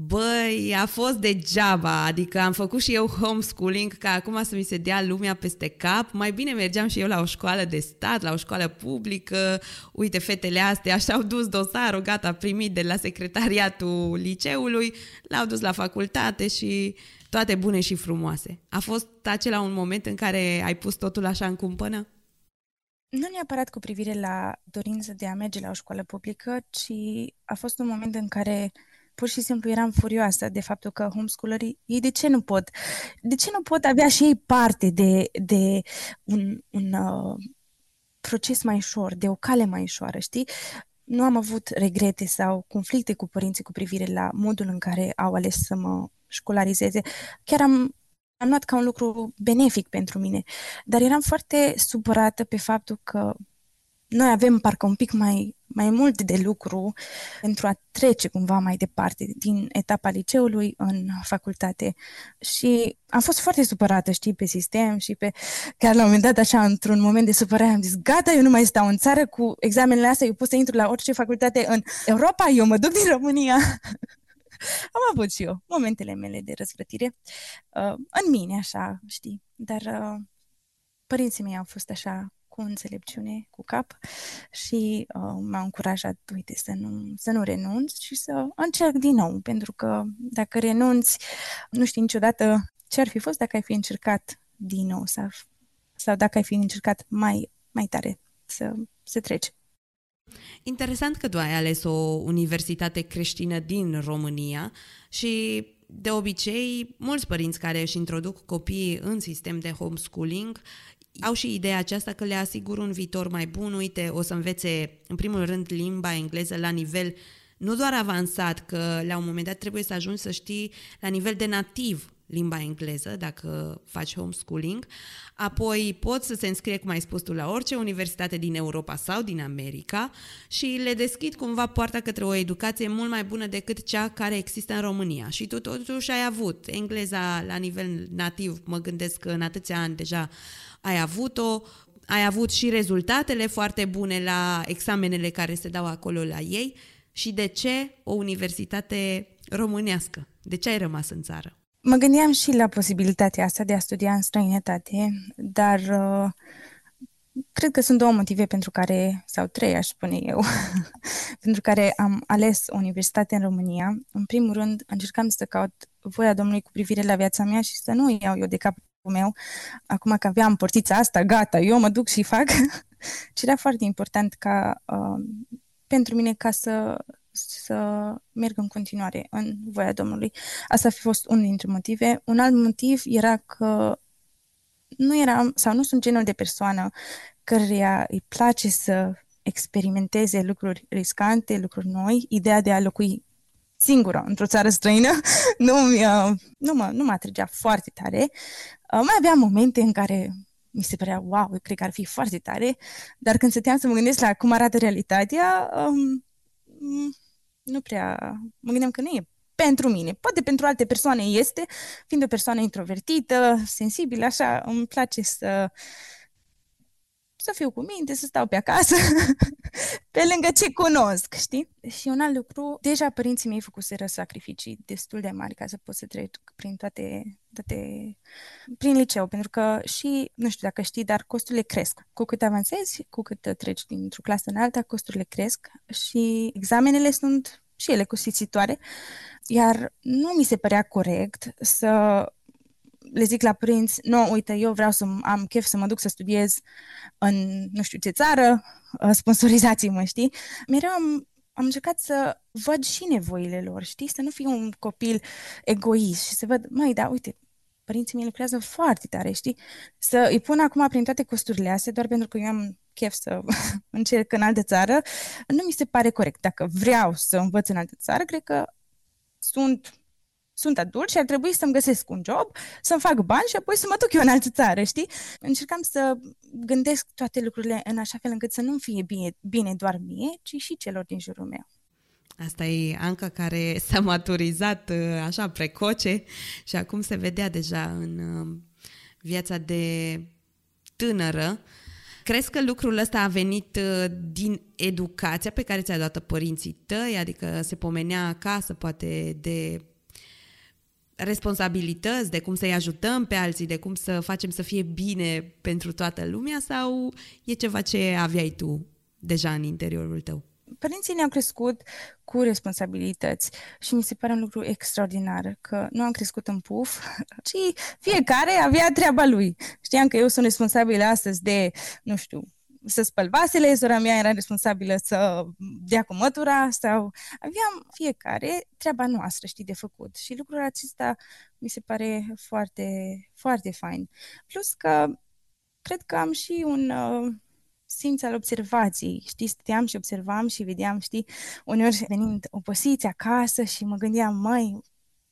Băi, a fost degeaba, adică am făcut și eu homeschooling ca acum să mi se dea lumea peste cap. Mai bine mergeam și eu la o școală de stat, la o școală publică. Uite, fetele astea așa-au dus dosarul, gata, primit de la secretariatul liceului, l-au dus la facultate și toate bune și frumoase. A fost acela un moment în care ai pus totul așa în cumpănă? Nu neapărat cu privire la dorință de a merge la o școală publică, ci a fost un moment în care pur și simplu eram furioasă de faptul că homeschoolerii, ei de ce nu pot? De ce nu pot avea și ei parte de, de un, un uh, proces mai ușor, de o cale mai ușoară, știi? Nu am avut regrete sau conflicte cu părinții cu privire la modul în care au ales să mă școlarizeze. Chiar am, am luat ca un lucru benefic pentru mine, dar eram foarte supărată pe faptul că noi avem parcă un pic mai, mai mult de lucru pentru a trece cumva mai departe din etapa liceului în facultate. Și am fost foarte supărată, știi, pe sistem și pe... Chiar la un moment dat, așa, într-un moment de supărare, am zis, gata, eu nu mai stau în țară cu examenele astea, eu pot să intru la orice facultate în Europa, eu mă duc din România. am avut și eu momentele mele de răzvrătire uh, în mine, așa, știi, dar uh, părinții mei au fost așa cu înțelepciune, cu cap și uh, m-a încurajat, uite, să nu, să nu renunț și să încerc din nou, pentru că dacă renunți, nu știi niciodată ce ar fi fost dacă ai fi încercat din nou sau, sau dacă ai fi încercat mai, mai tare să, să treci. Interesant că tu ai ales o universitate creștină din România și de obicei, mulți părinți care își introduc copiii în sistem de homeschooling au și ideea aceasta că le asigur un viitor mai bun. Uite, o să învețe, în primul rând, limba engleză la nivel nu doar avansat, că la un moment dat trebuie să ajungi să știi la nivel de nativ limba engleză dacă faci homeschooling, apoi poți să se înscrie, cum ai spus tu, la orice universitate din Europa sau din America și le deschid cumva poarta către o educație mult mai bună decât cea care există în România. Și tu totuși ai avut engleza la nivel nativ, mă gândesc că în atâția ani deja ai avut-o, ai avut și rezultatele foarte bune la examenele care se dau acolo la ei și de ce o universitate românească? De ce ai rămas în țară? Mă gândeam și la posibilitatea asta de a studia în străinătate, dar uh, cred că sunt două motive pentru care, sau trei aș spune eu, pentru care am ales o universitate în România. În primul rând, încercam să caut voia Domnului cu privire la viața mea și să nu iau eu de capul meu, acum că aveam portița asta, gata, eu mă duc și fac. și era foarte important ca uh, pentru mine ca să să merg în continuare în voia Domnului. Asta a fi fost unul dintre motive. Un alt motiv era că nu eram sau nu sunt genul de persoană căreia îi place să experimenteze lucruri riscante, lucruri noi, ideea de a locui singură într-o țară străină nu, nu, mă, nu mă atragea foarte tare. Uh, mai aveam momente în care mi se părea, wow, eu cred că ar fi foarte tare, dar când stăteam să mă gândesc la cum arată realitatea, um, nu prea, mă gândeam că nu e pentru mine. Poate pentru alte persoane este, fiind o persoană introvertită, sensibilă, așa, îmi place să să fiu cu minte, să stau pe acasă, pe lângă ce cunosc, știi? Și un alt lucru, deja părinții mei făcuseră sacrificii destul de mari ca să pot să trec prin toate, toate, prin liceu, pentru că și, nu știu dacă știi, dar costurile cresc. Cu cât avansezi, cu cât treci dintr-o clasă în alta, costurile cresc și examenele sunt și ele costisitoare, iar nu mi se părea corect să le zic la părinți, nu, uite, eu vreau să am chef să mă duc să studiez în nu știu ce țară, uh, sponsorizați-mă, știi? Mereu am, am încercat să văd și nevoile lor, știi? Să nu fiu un copil egoist și să văd, mai da, uite, părinții mei lucrează foarte tare, știi? Să îi pun acum prin toate costurile astea, doar pentru că eu am chef să încerc în altă țară, nu mi se pare corect. Dacă vreau să învăț în altă țară, cred că sunt sunt adult și ar trebui să-mi găsesc un job, să-mi fac bani și apoi să mă duc eu în altă țară, știi? Încercam să gândesc toate lucrurile în așa fel încât să nu fie bine, bine doar mie, ci și celor din jurul meu. Asta e Anca care s-a maturizat uh, așa precoce și acum se vedea deja în uh, viața de tânără. Crezi că lucrul ăsta a venit uh, din educația pe care ți-a dat părinții tăi? Adică se pomenea acasă poate de responsabilități, de cum să-i ajutăm pe alții, de cum să facem să fie bine pentru toată lumea sau e ceva ce aveai tu deja în interiorul tău? Părinții ne-au crescut cu responsabilități și mi se pare un lucru extraordinar că nu am crescut în puf, ci fiecare avea treaba lui. Știam că eu sunt responsabilă astăzi de, nu știu, să spăl vasele, sora mea era responsabilă să dea cu mătura sau aveam fiecare treaba noastră, știi, de făcut. Și lucrul acesta mi se pare foarte, foarte fain. Plus că cred că am și un uh, simț al observației, știi, stăteam și observam și vedeam, știi, uneori venind oposiți acasă și mă gândeam, mai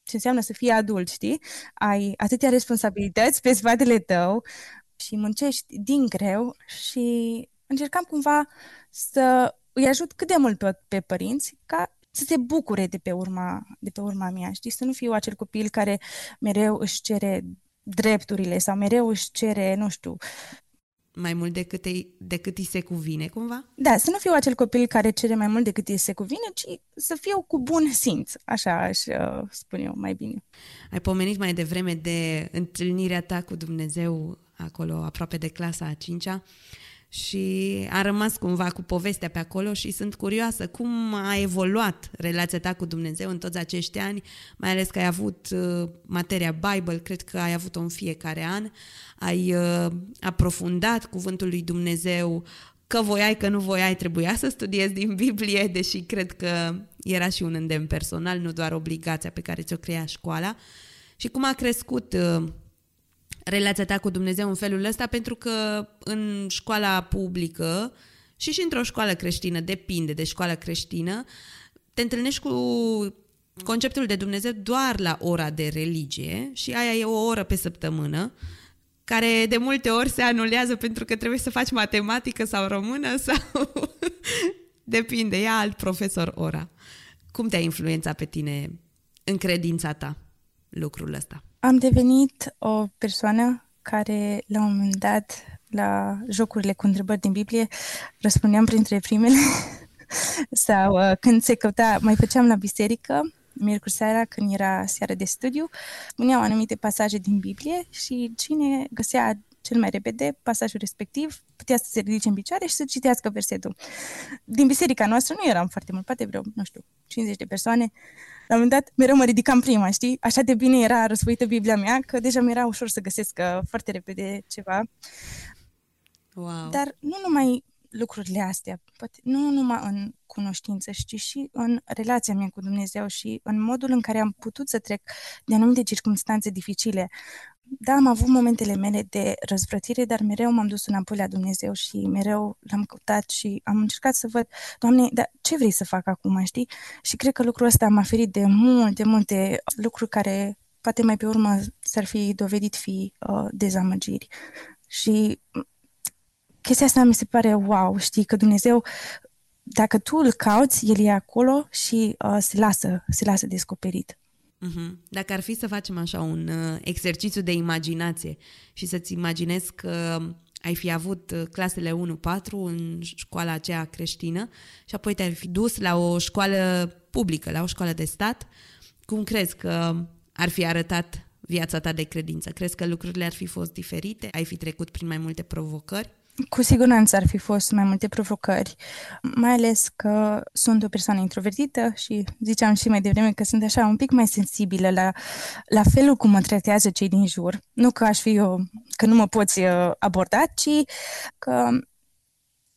ce înseamnă să fii adult, știi? Ai atâtea responsabilități pe spatele tău, și muncești din greu și încercam cumva să îi ajut cât de mult pe, pe părinți ca să se bucure de pe, urma, de pe urma mea, știi? Să nu fiu acel copil care mereu își cere drepturile sau mereu își cere, nu știu, mai mult decât, îi, decât îi se cuvine, cumva? Da, să nu fiu acel copil care cere mai mult decât îi se cuvine, ci să fiu cu bun simț, așa aș uh, spune eu mai bine. Ai pomenit mai devreme de întâlnirea ta cu Dumnezeu acolo aproape de clasa a cincea și a rămas cumva cu povestea pe acolo și sunt curioasă cum a evoluat relația ta cu Dumnezeu în toți acești ani, mai ales că ai avut uh, materia Bible, cred că ai avut-o în fiecare an, ai uh, aprofundat cuvântul lui Dumnezeu, că voiai, că nu voiai, trebuia să studiezi din Biblie, deși cred că era și un îndemn personal, nu doar obligația pe care ți-o crea școala. Și cum a crescut uh, relația ta cu Dumnezeu în felul ăsta, pentru că în școala publică și și într-o școală creștină, depinde de școala creștină, te întâlnești cu conceptul de Dumnezeu doar la ora de religie și aia e o oră pe săptămână care de multe ori se anulează pentru că trebuie să faci matematică sau română sau depinde, ia alt profesor ora. Cum te-a influențat pe tine în credința ta lucrul ăsta? Am devenit o persoană care la un moment dat la jocurile cu întrebări din Biblie răspundeam printre primele sau uh, când se căuta, mai făceam la biserică miercuri seara, când era seară de studiu, spuneau anumite pasaje din Biblie și cine găsea cel mai repede pasajul respectiv, putea să se ridice în picioare și să citească versetul. Din biserica noastră nu eram foarte mult, poate vreo, nu știu, 50 de persoane. La un moment dat, mereu mă ridicam prima, știi? Așa de bine era răsfoită Biblia mea, că deja mi era ușor să găsesc uh, foarte repede ceva. Wow. Dar nu numai lucrurile astea, poate nu numai în cunoștință, ci și în relația mea cu Dumnezeu și în modul în care am putut să trec de anumite circunstanțe dificile. Da, am avut momentele mele de răzvrătire, dar mereu m-am dus înapoi la Dumnezeu și mereu l-am căutat și am încercat să văd, Doamne, dar ce vrei să fac acum, știi? Și cred că lucrul ăsta m-a ferit de multe, multe lucruri care poate mai pe urmă s-ar fi dovedit fi uh, dezamăgiri. Și chestia asta mi se pare wow, știi, că Dumnezeu, dacă tu îl cauți, El e acolo și uh, se, lasă, se lasă descoperit. Uh-huh. Dacă ar fi să facem așa un uh, exercițiu de imaginație și să-ți imaginezi că ai fi avut uh, clasele 1-4 în școala aceea creștină și apoi te-ai fi dus la o școală publică, la o școală de stat, cum crezi că ar fi arătat viața ta de credință? Crezi că lucrurile ar fi fost diferite? Ai fi trecut prin mai multe provocări? Cu siguranță ar fi fost mai multe provocări, mai ales că sunt o persoană introvertită și ziceam și mai devreme că sunt așa un pic mai sensibilă la, la felul cum mă tratează cei din jur. Nu că aș fi eu, că nu mă poți uh, aborda, ci că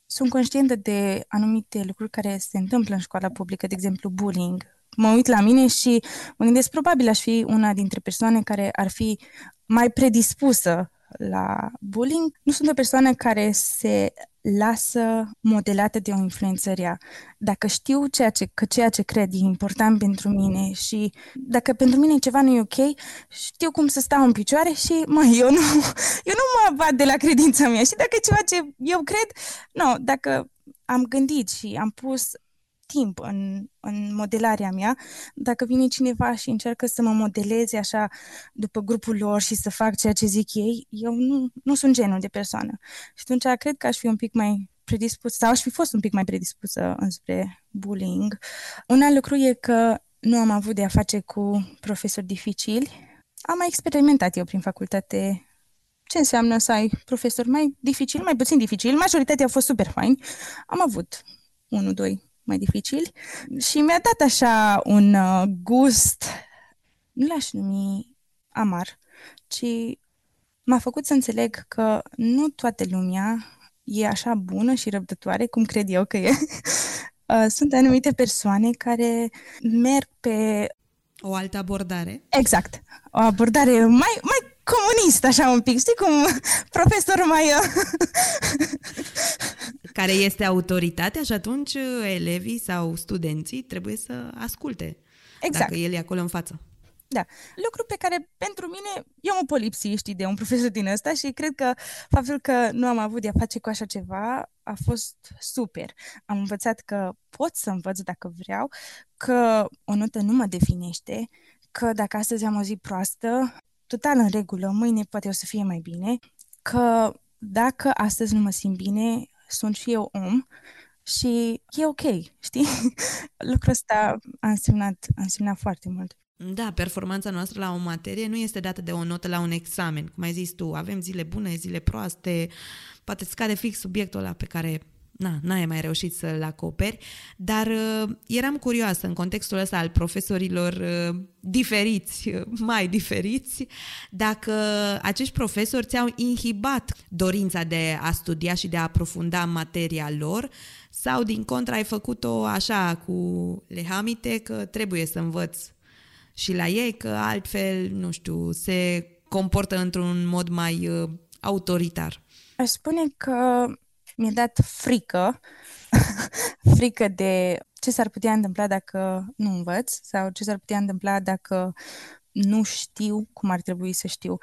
sunt conștientă de anumite lucruri care se întâmplă în școala publică, de exemplu bullying. Mă uit la mine și mă gândesc probabil aș fi una dintre persoane care ar fi mai predispusă la bullying, nu sunt o persoană care se lasă modelată de o influență rea. Dacă știu ceea ce, că ceea ce cred e important pentru mine și dacă pentru mine ceva nu e ok, știu cum să stau în picioare și, mă, eu nu, eu nu mă bat de la credința mea. Și dacă e ceva ce eu cred, nu, dacă am gândit și am pus timp în, în modelarea mea. Dacă vine cineva și încearcă să mă modeleze așa după grupul lor și să fac ceea ce zic ei, eu nu, nu sunt genul de persoană. Și atunci cred că aș fi un pic mai predispus, sau aș fi fost un pic mai predispusă înspre bullying. Un alt lucru e că nu am avut de a face cu profesori dificili. Am mai experimentat eu prin facultate ce înseamnă să ai profesori mai dificili, mai puțin dificili. Majoritatea au fost super faini. Am avut unul, doi mai dificili și mi-a dat așa un uh, gust, nu l-aș numi amar, ci m-a făcut să înțeleg că nu toată lumea e așa bună și răbdătoare cum cred eu că e. Uh, sunt anumite persoane care merg pe... O altă abordare? Exact. O abordare mai, mai comunist, așa un pic. Știi cum profesorul mai... care este autoritatea și atunci uh, elevii sau studenții trebuie să asculte. Exact. Dacă el e acolo în față. Da. Lucru pe care pentru mine eu mă polipsi, știi, de un profesor din ăsta și cred că faptul că nu am avut de-a face cu așa ceva a fost super. Am învățat că pot să învăț dacă vreau, că o notă nu mă definește, că dacă astăzi am o zi proastă, total în regulă, mâine poate o să fie mai bine, că dacă astăzi nu mă simt bine, sunt și eu om și e ok, știi? Lucrul ăsta a însemnat, a însemnat foarte mult. Da, performanța noastră la o materie nu este dată de o notă la un examen. Cum ai zis tu, avem zile bune, zile proaste, poate scade fix subiectul ăla pe care na, n-ai mai reușit să-l acoperi, dar uh, eram curioasă în contextul ăsta al profesorilor uh, diferiți, uh, mai diferiți, dacă acești profesori ți-au inhibat dorința de a studia și de a aprofunda materia lor sau din contra ai făcut-o așa cu lehamite că trebuie să învăț și la ei, că altfel, nu știu, se comportă într-un mod mai uh, autoritar. Aș spune că mi-a dat frică, frică de ce s-ar putea întâmpla dacă nu învăț sau ce s-ar putea întâmpla dacă nu știu cum ar trebui să știu.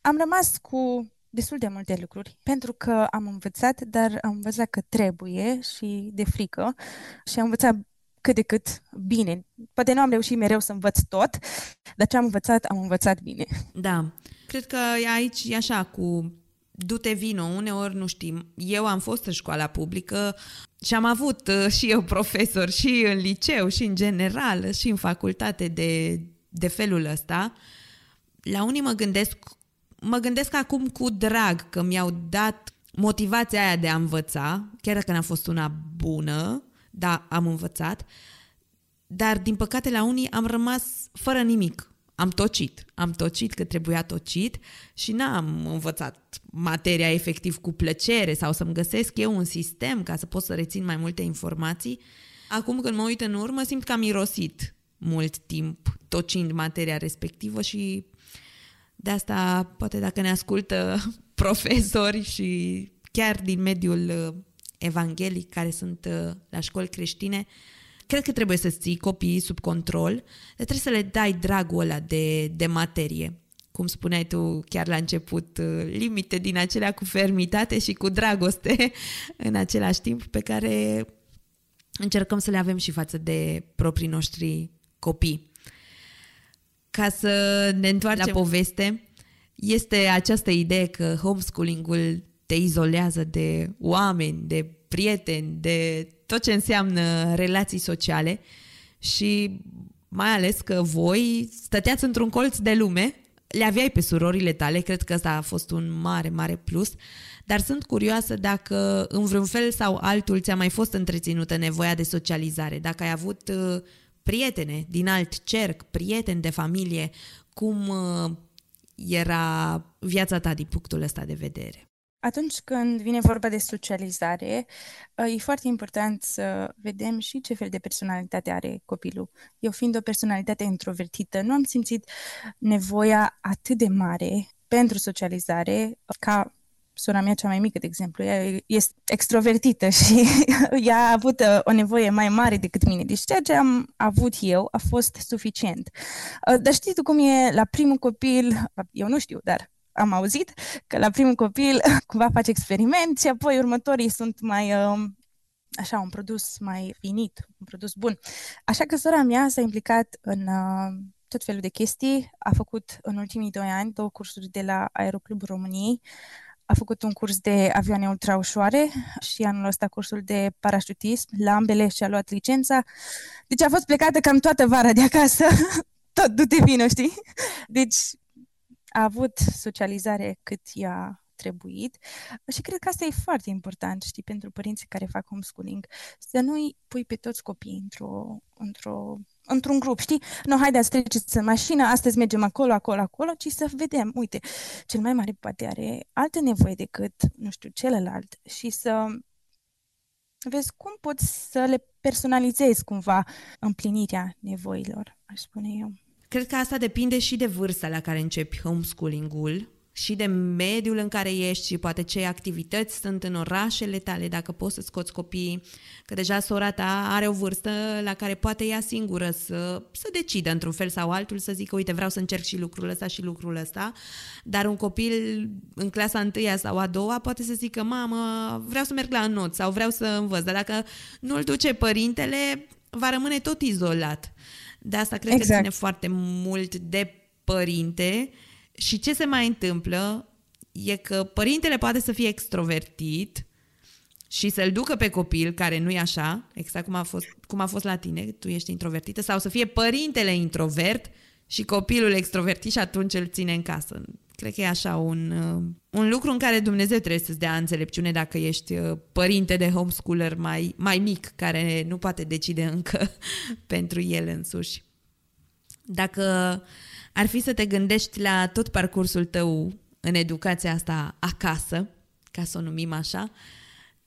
Am rămas cu destul de multe lucruri, pentru că am învățat, dar am învățat că trebuie și de frică și am învățat cât de cât bine. Poate nu am reușit mereu să învăț tot, dar ce am învățat, am învățat bine. Da. Cred că aici e așa cu du-te vino, uneori nu știm. Eu am fost în școala publică și am avut uh, și eu profesor și în liceu și în general și în facultate de, de felul ăsta. La unii mă gândesc mă gândesc acum cu drag că mi-au dat motivația aia de a învăța, chiar dacă n-a fost una bună, da, am învățat, dar din păcate la unii am rămas fără nimic. Am tocit, am tocit că trebuia tocit și n-am învățat materia efectiv cu plăcere sau să-mi găsesc eu un sistem ca să pot să rețin mai multe informații. Acum când mă uit în urmă, simt că am irosit mult timp tocind materia respectivă și de asta, poate dacă ne ascultă profesori și chiar din mediul uh, evanghelic care sunt uh, la școli creștine, cred că trebuie să ții copiii sub control, dar trebuie să le dai dragul ăla de, de materie. Cum spuneai tu chiar la început, uh, limite din acelea cu fermitate și cu dragoste în același timp pe care încercăm să le avem și față de proprii noștri copii. Ca să ne întoarcem la poveste, este această idee că homeschooling-ul te izolează de oameni, de prieteni, de tot ce înseamnă relații sociale și mai ales că voi stăteați într-un colț de lume, le aveai pe surorile tale, cred că ăsta a fost un mare, mare plus, dar sunt curioasă dacă în vreun fel sau altul ți-a mai fost întreținută nevoia de socializare, dacă ai avut uh, prietene din alt cerc, prieteni de familie, cum uh, era viața ta din punctul ăsta de vedere? Atunci când vine vorba de socializare, uh, e foarte important să vedem și ce fel de personalitate are copilul. Eu fiind o personalitate introvertită, nu am simțit nevoia atât de mare pentru socializare ca sora mea cea mai mică, de exemplu, ea este extrovertită și ea a avut uh, o nevoie mai mare decât mine. Deci ceea ce am avut eu a fost suficient. Uh, dar știi tu cum e la primul copil, eu nu știu, dar am auzit că la primul copil cumva face experiment și apoi următorii sunt mai uh, așa, un produs mai finit, un produs bun. Așa că sora mea s-a implicat în tot felul de chestii. A făcut în ultimii doi ani două cursuri de la Aeroclubul României a făcut un curs de avioane ultraușoare și anul ăsta cursul de parașutism. La ambele și-a luat licența. Deci a fost plecată cam toată vara de acasă. Tot du-te vină, știi? Deci a avut socializare cât i-a trebuit și cred că asta e foarte important, știi, pentru părinții care fac homeschooling, să nu-i pui pe toți copiii într-o, într-o într-un grup, știi? Nu, haideți, treceți în mașină, astăzi mergem acolo, acolo, acolo, ci să vedem, uite, cel mai mare poate are alte nevoie decât, nu știu, celălalt și să vezi cum poți să le personalizezi cumva împlinirea nevoilor, aș spune eu. Cred că asta depinde și de vârsta la care începi homeschooling-ul și de mediul în care ești și poate ce activități sunt în orașele tale, dacă poți să scoți copiii, că deja sora ta are o vârstă la care poate ea singură să, să decidă într-un fel sau altul, să zică, uite, vreau să încerc și lucrul ăsta și lucrul ăsta, dar un copil în clasa întâia sau a doua poate să zică, mamă, vreau să merg la înot sau vreau să învăț, dar dacă nu-l duce părintele, va rămâne tot izolat. De asta cred exact. că ține foarte mult de părinte și ce se mai întâmplă e că părintele poate să fie extrovertit și să-l ducă pe copil, care nu e așa, exact cum a, fost, cum a fost la tine, tu ești introvertită, sau să fie părintele introvert și copilul extrovertit și atunci îl ține în casă. Cred că e așa un, uh, un lucru în care Dumnezeu trebuie să-ți dea înțelepciune dacă ești uh, părinte de homeschooler mai, mai mic, care nu poate decide încă pentru el însuși. Dacă ar fi să te gândești la tot parcursul tău în educația asta acasă, ca să o numim așa,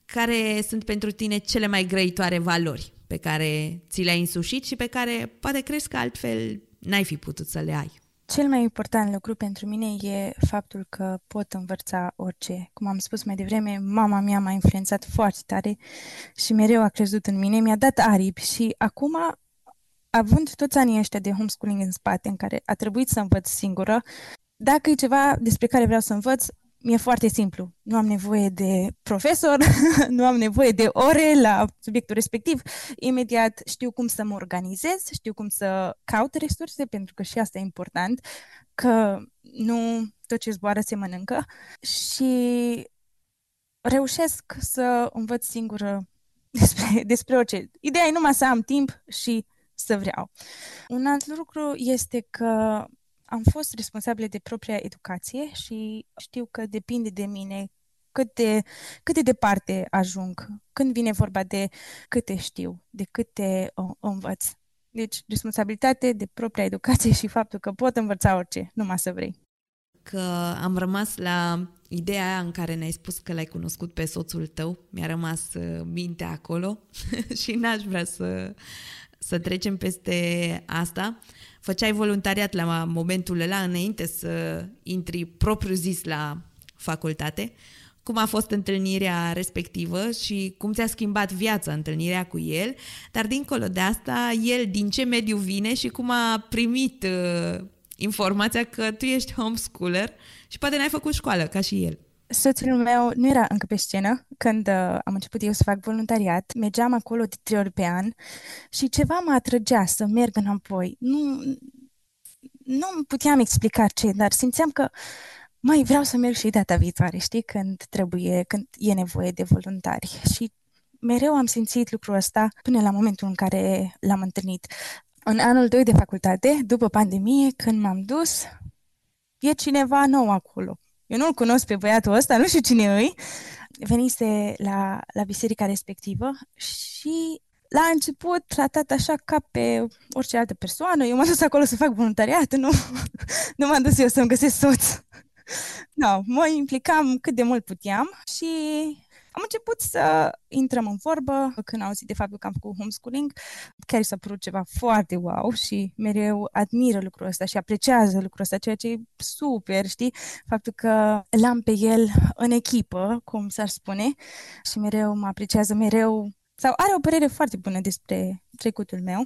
care sunt pentru tine cele mai grăitoare valori pe care ți le-ai însușit și pe care poate crezi că altfel n-ai fi putut să le ai? Cel mai important lucru pentru mine e faptul că pot învăța orice. Cum am spus mai devreme, mama mea m-a influențat foarte tare și mereu a crezut în mine, mi-a dat aripi și acum, având toți anii ăștia de homeschooling în spate, în care a trebuit să învăț singură, dacă e ceva despre care vreau să învăț, mi-e foarte simplu. Nu am nevoie de profesor, nu am nevoie de ore la subiectul respectiv. Imediat știu cum să mă organizez, știu cum să caut resurse, pentru că și asta e important, că nu tot ce zboară se mănâncă și reușesc să învăț singură despre, despre orice. Ideea e numai să am timp și să vreau. Un alt lucru este că am fost responsabilă de propria educație și știu că depinde de mine cât de, cât de departe ajung când vine vorba de câte știu, de câte o, o învăț. Deci, responsabilitate de propria educație și faptul că pot învăța orice, numai să vrei. Că am rămas la ideea aia în care ne-ai spus că l-ai cunoscut pe soțul tău, mi-a rămas uh, mintea acolo și n-aș vrea să, să trecem peste asta făceai voluntariat la momentul ăla înainte să intri propriu zis la facultate. Cum a fost întâlnirea respectivă și cum ți-a schimbat viața întâlnirea cu el, dar dincolo de asta, el din ce mediu vine și cum a primit uh, informația că tu ești homeschooler și poate n-ai făcut școală ca și el. Soțul meu nu era încă pe scenă când uh, am început eu să fac voluntariat. Mergeam acolo de trei ori pe an și ceva mă atrăgea să merg înapoi. Nu, nu puteam explica ce, dar simțeam că mai vreau să merg și data viitoare, știi, când trebuie, când e nevoie de voluntari. Și mereu am simțit lucrul ăsta până la momentul în care l-am întâlnit. În anul 2 de facultate, după pandemie, când m-am dus, e cineva nou acolo eu nu-l cunosc pe băiatul ăsta, nu știu cine îi, venise la, la biserica respectivă și la început tratat așa ca pe orice altă persoană. Eu m-am dus acolo să fac voluntariat, nu, nu m-am dus eu să-mi găsesc soț. No, mă implicam cât de mult puteam și am început să intrăm în vorbă când am auzit de faptul că am făcut homeschooling. Chiar s-a părut ceva foarte wow și mereu admiră lucrul ăsta și apreciază lucrul ăsta, ceea ce e super, știi? Faptul că l-am pe el în echipă, cum s-ar spune, și mereu mă apreciază, mereu sau are o părere foarte bună despre trecutul meu.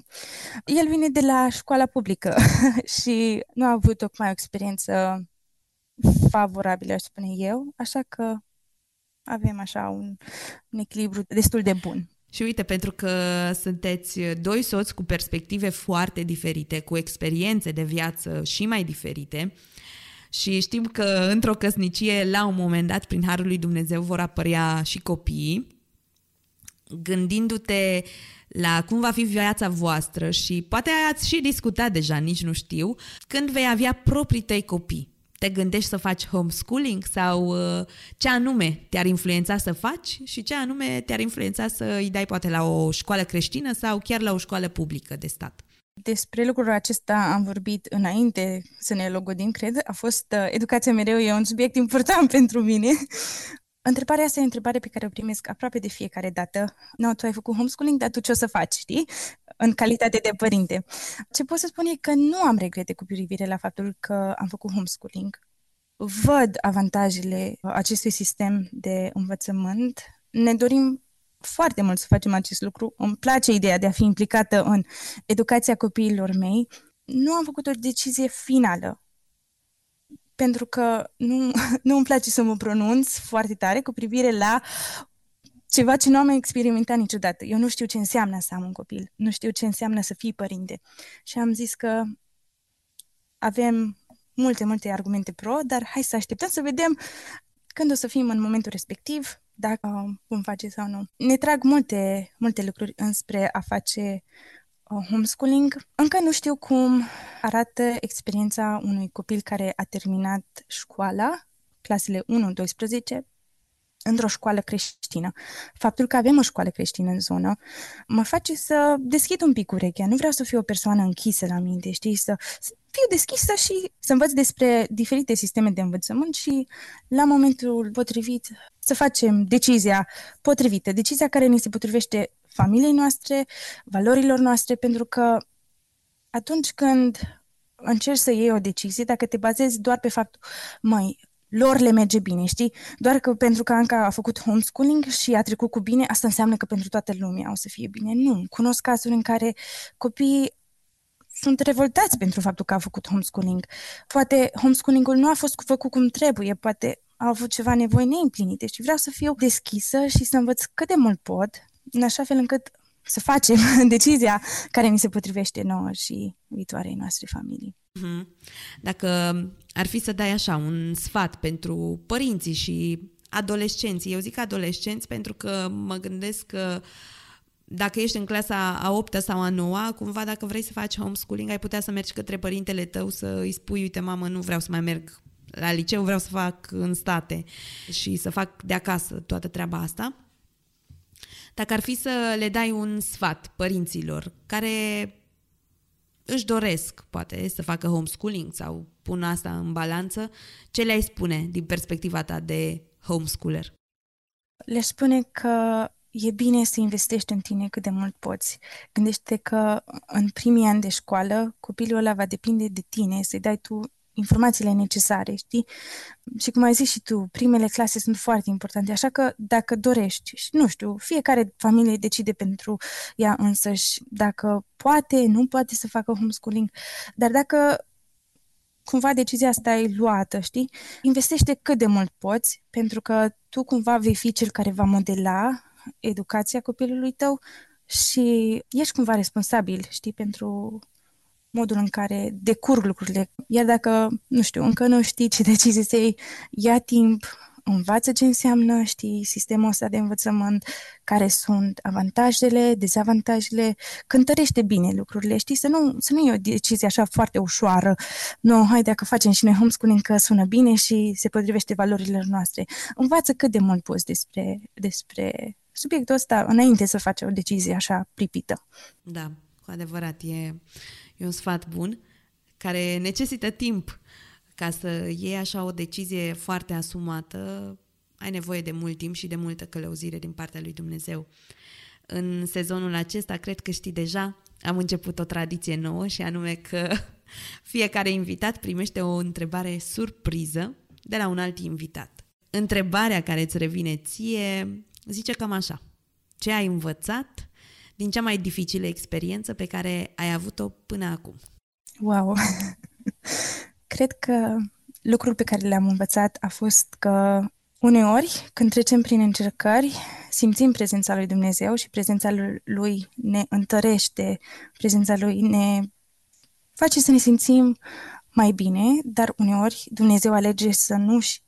El vine de la școala publică și nu a avut tocmai o experiență favorabilă, aș spune eu, așa că avem așa un, un echilibru destul de bun. Și uite, pentru că sunteți doi soți cu perspective foarte diferite, cu experiențe de viață și mai diferite, și știm că într-o căsnicie, la un moment dat, prin Harul lui Dumnezeu, vor apărea și copiii, gândindu-te la cum va fi viața voastră și poate ați și discutat deja, nici nu știu, când vei avea proprii tăi copii te gândești să faci homeschooling sau uh, ce anume te-ar influența să faci și ce anume te-ar influența să îi dai poate la o școală creștină sau chiar la o școală publică de stat. Despre lucrul acesta am vorbit înainte să ne logodim, cred. A fost uh, educația mereu e un subiect important pentru mine. Întrebarea asta e o întrebare pe care o primesc aproape de fiecare dată. Nu, tu ai făcut homeschooling, dar tu ce o să faci, știi? În calitate de părinte. Ce pot să spun e că nu am regrete cu privire la faptul că am făcut homeschooling. Văd avantajele acestui sistem de învățământ. Ne dorim foarte mult să facem acest lucru. Îmi place ideea de a fi implicată în educația copiilor mei. Nu am făcut o decizie finală pentru că nu, nu îmi place să mă pronunț foarte tare cu privire la ceva ce nu am experimentat niciodată. Eu nu știu ce înseamnă să am un copil, nu știu ce înseamnă să fii părinte. Și am zis că avem multe, multe argumente pro, dar hai să așteptăm să vedem când o să fim în momentul respectiv, dacă vom face sau nu. Ne trag multe, multe lucruri înspre a face homeschooling. Încă nu știu cum arată experiența unui copil care a terminat școala, clasele 1-12, într-o școală creștină. Faptul că avem o școală creștină în zonă mă face să deschid un pic urechea. Nu vreau să fiu o persoană închisă la minte, știi? Să, să fiu deschisă și să învăț despre diferite sisteme de învățământ și la momentul potrivit să facem decizia potrivită, decizia care ni se potrivește familiei noastre, valorilor noastre, pentru că atunci când încerci să iei o decizie dacă te bazezi doar pe faptul, măi, lor le merge bine, știi? Doar că pentru că Anca a făcut homeschooling și a trecut cu bine, asta înseamnă că pentru toată lumea o să fie bine. Nu. Cunosc cazuri în care copiii sunt revoltați pentru faptul că a făcut homeschooling. Poate homeschooling-ul nu a fost făcut cum trebuie, poate au avut ceva nevoi neîmplinite și vreau să fiu deschisă și să învăț cât de mult pot, în așa fel încât să facem decizia care mi se potrivește nouă și viitoarei noastre familii. Mhm. Dacă ar fi să dai așa un sfat pentru părinții și adolescenții, eu zic adolescenți pentru că mă gândesc că dacă ești în clasa a 8 sau a 9 cumva dacă vrei să faci homeschooling, ai putea să mergi către părintele tău să îi spui, uite mamă, nu vreau să mai merg la liceu, vreau să fac în state și să fac de acasă toată treaba asta. Dacă ar fi să le dai un sfat părinților care își doresc, poate, să facă homeschooling sau pun asta în balanță, ce le-ai spune din perspectiva ta de homeschooler? Le spune că e bine să investești în tine cât de mult poți. Gândește că în primii ani de școală copilul ăla va depinde de tine, să-i dai tu informațiile necesare, știi? Și cum ai zis și tu, primele clase sunt foarte importante, așa că dacă dorești, și nu știu, fiecare familie decide pentru ea însăși dacă poate, nu poate să facă homeschooling, dar dacă cumva decizia asta e luată, știi? Investește cât de mult poți, pentru că tu cumva vei fi cel care va modela educația copilului tău și ești cumva responsabil, știi, pentru modul în care decurg lucrurile. Iar dacă, nu știu, încă nu știi ce decizii să iei, ia timp, învață ce înseamnă, știi, sistemul ăsta de învățământ, care sunt avantajele, dezavantajele, cântărește bine lucrurile, știi, să nu, să nu iei o decizie așa foarte ușoară. Nu, hai dacă facem și noi homeschooling că sună bine și se potrivește valorilor noastre. Învață cât de mult poți despre, despre subiectul ăsta înainte să faci o decizie așa pripită. Da, cu adevărat, e E un sfat bun care necesită timp ca să iei așa o decizie foarte asumată. Ai nevoie de mult timp și de multă călăuzire din partea lui Dumnezeu. În sezonul acesta, cred că știi deja, am început o tradiție nouă și anume că fiecare invitat primește o întrebare surpriză de la un alt invitat. Întrebarea care îți revine ție zice cam așa. Ce ai învățat din cea mai dificilă experiență pe care ai avut-o până acum? Wow! Cred că lucrul pe care le-am învățat a fost că uneori, când trecem prin încercări, simțim prezența lui Dumnezeu și prezența lui ne întărește, prezența lui ne face să ne simțim mai bine, dar uneori Dumnezeu alege să nu-și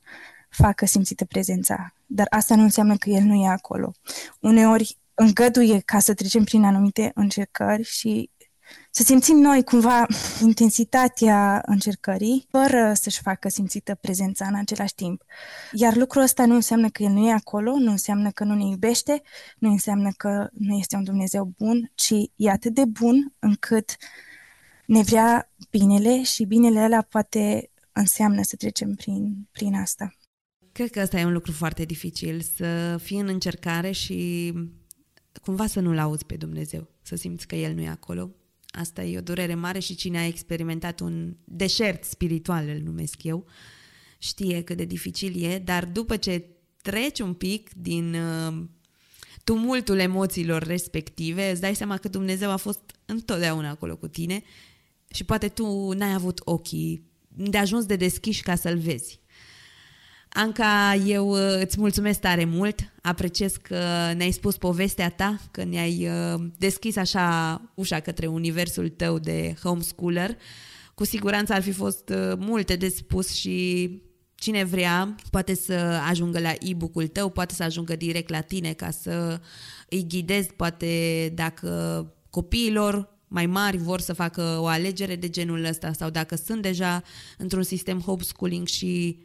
facă simțită prezența. Dar asta nu înseamnă că El nu e acolo. Uneori îngăduie ca să trecem prin anumite încercări și să simțim noi cumva intensitatea încercării, fără să-și facă simțită prezența în același timp. Iar lucrul ăsta nu înseamnă că El nu e acolo, nu înseamnă că nu ne iubește, nu înseamnă că nu este un Dumnezeu bun, ci e atât de bun încât ne vrea binele și binele ăla poate înseamnă să trecem prin, prin asta. Cred că asta e un lucru foarte dificil, să fii în încercare și cumva să nu-L auzi pe Dumnezeu, să simți că El nu e acolo. Asta e o durere mare și cine a experimentat un deșert spiritual, îl numesc eu, știe cât de dificil e, dar după ce treci un pic din uh, tumultul emoțiilor respective, îți dai seama că Dumnezeu a fost întotdeauna acolo cu tine și poate tu n-ai avut ochii de ajuns de deschiși ca să-l vezi. Anca, eu uh, îți mulțumesc tare mult, apreciez că ne-ai spus povestea ta, că ne-ai uh, deschis așa ușa către universul tău de homeschooler. Cu siguranță ar fi fost uh, multe de spus și cine vrea poate să ajungă la e-book-ul tău, poate să ajungă direct la tine ca să îi ghidezi, poate dacă copiilor mai mari vor să facă o alegere de genul ăsta sau dacă sunt deja într-un sistem homeschooling și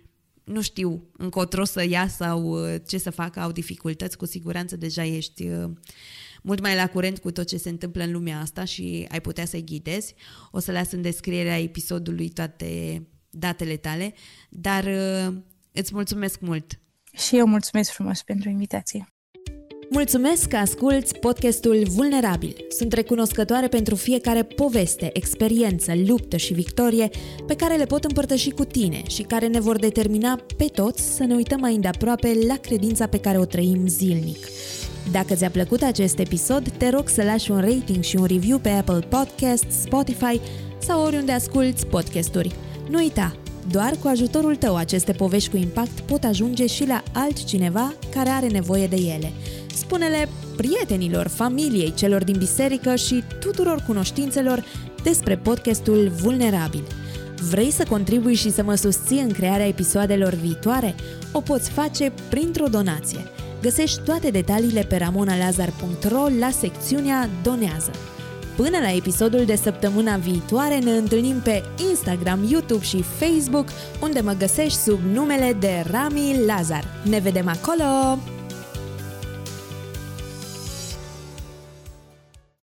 nu știu încotro să ia sau uh, ce să facă, au dificultăți, cu siguranță deja ești uh, mult mai la curent cu tot ce se întâmplă în lumea asta și ai putea să-i ghidezi. O să las în descrierea episodului toate datele tale, dar uh, îți mulțumesc mult! Și eu mulțumesc frumos pentru invitație! Mulțumesc că asculți podcastul Vulnerabil. Sunt recunoscătoare pentru fiecare poveste, experiență, luptă și victorie pe care le pot împărtăși cu tine și care ne vor determina pe toți să ne uităm mai îndeaproape la credința pe care o trăim zilnic. Dacă ți-a plăcut acest episod, te rog să lași un rating și un review pe Apple Podcasts, Spotify sau oriunde asculti podcasturi. Nu uita, doar cu ajutorul tău aceste povești cu impact pot ajunge și la altcineva care are nevoie de ele. Spune-le prietenilor, familiei, celor din biserică și tuturor cunoștințelor despre podcastul Vulnerabil. Vrei să contribui și să mă susții în crearea episoadelor viitoare? O poți face printr-o donație. Găsești toate detaliile pe ramonalazar.ro la secțiunea Donează. Până la episodul de săptămâna viitoare ne întâlnim pe Instagram, YouTube și Facebook, unde mă găsești sub numele de Rami Lazar. Ne vedem acolo!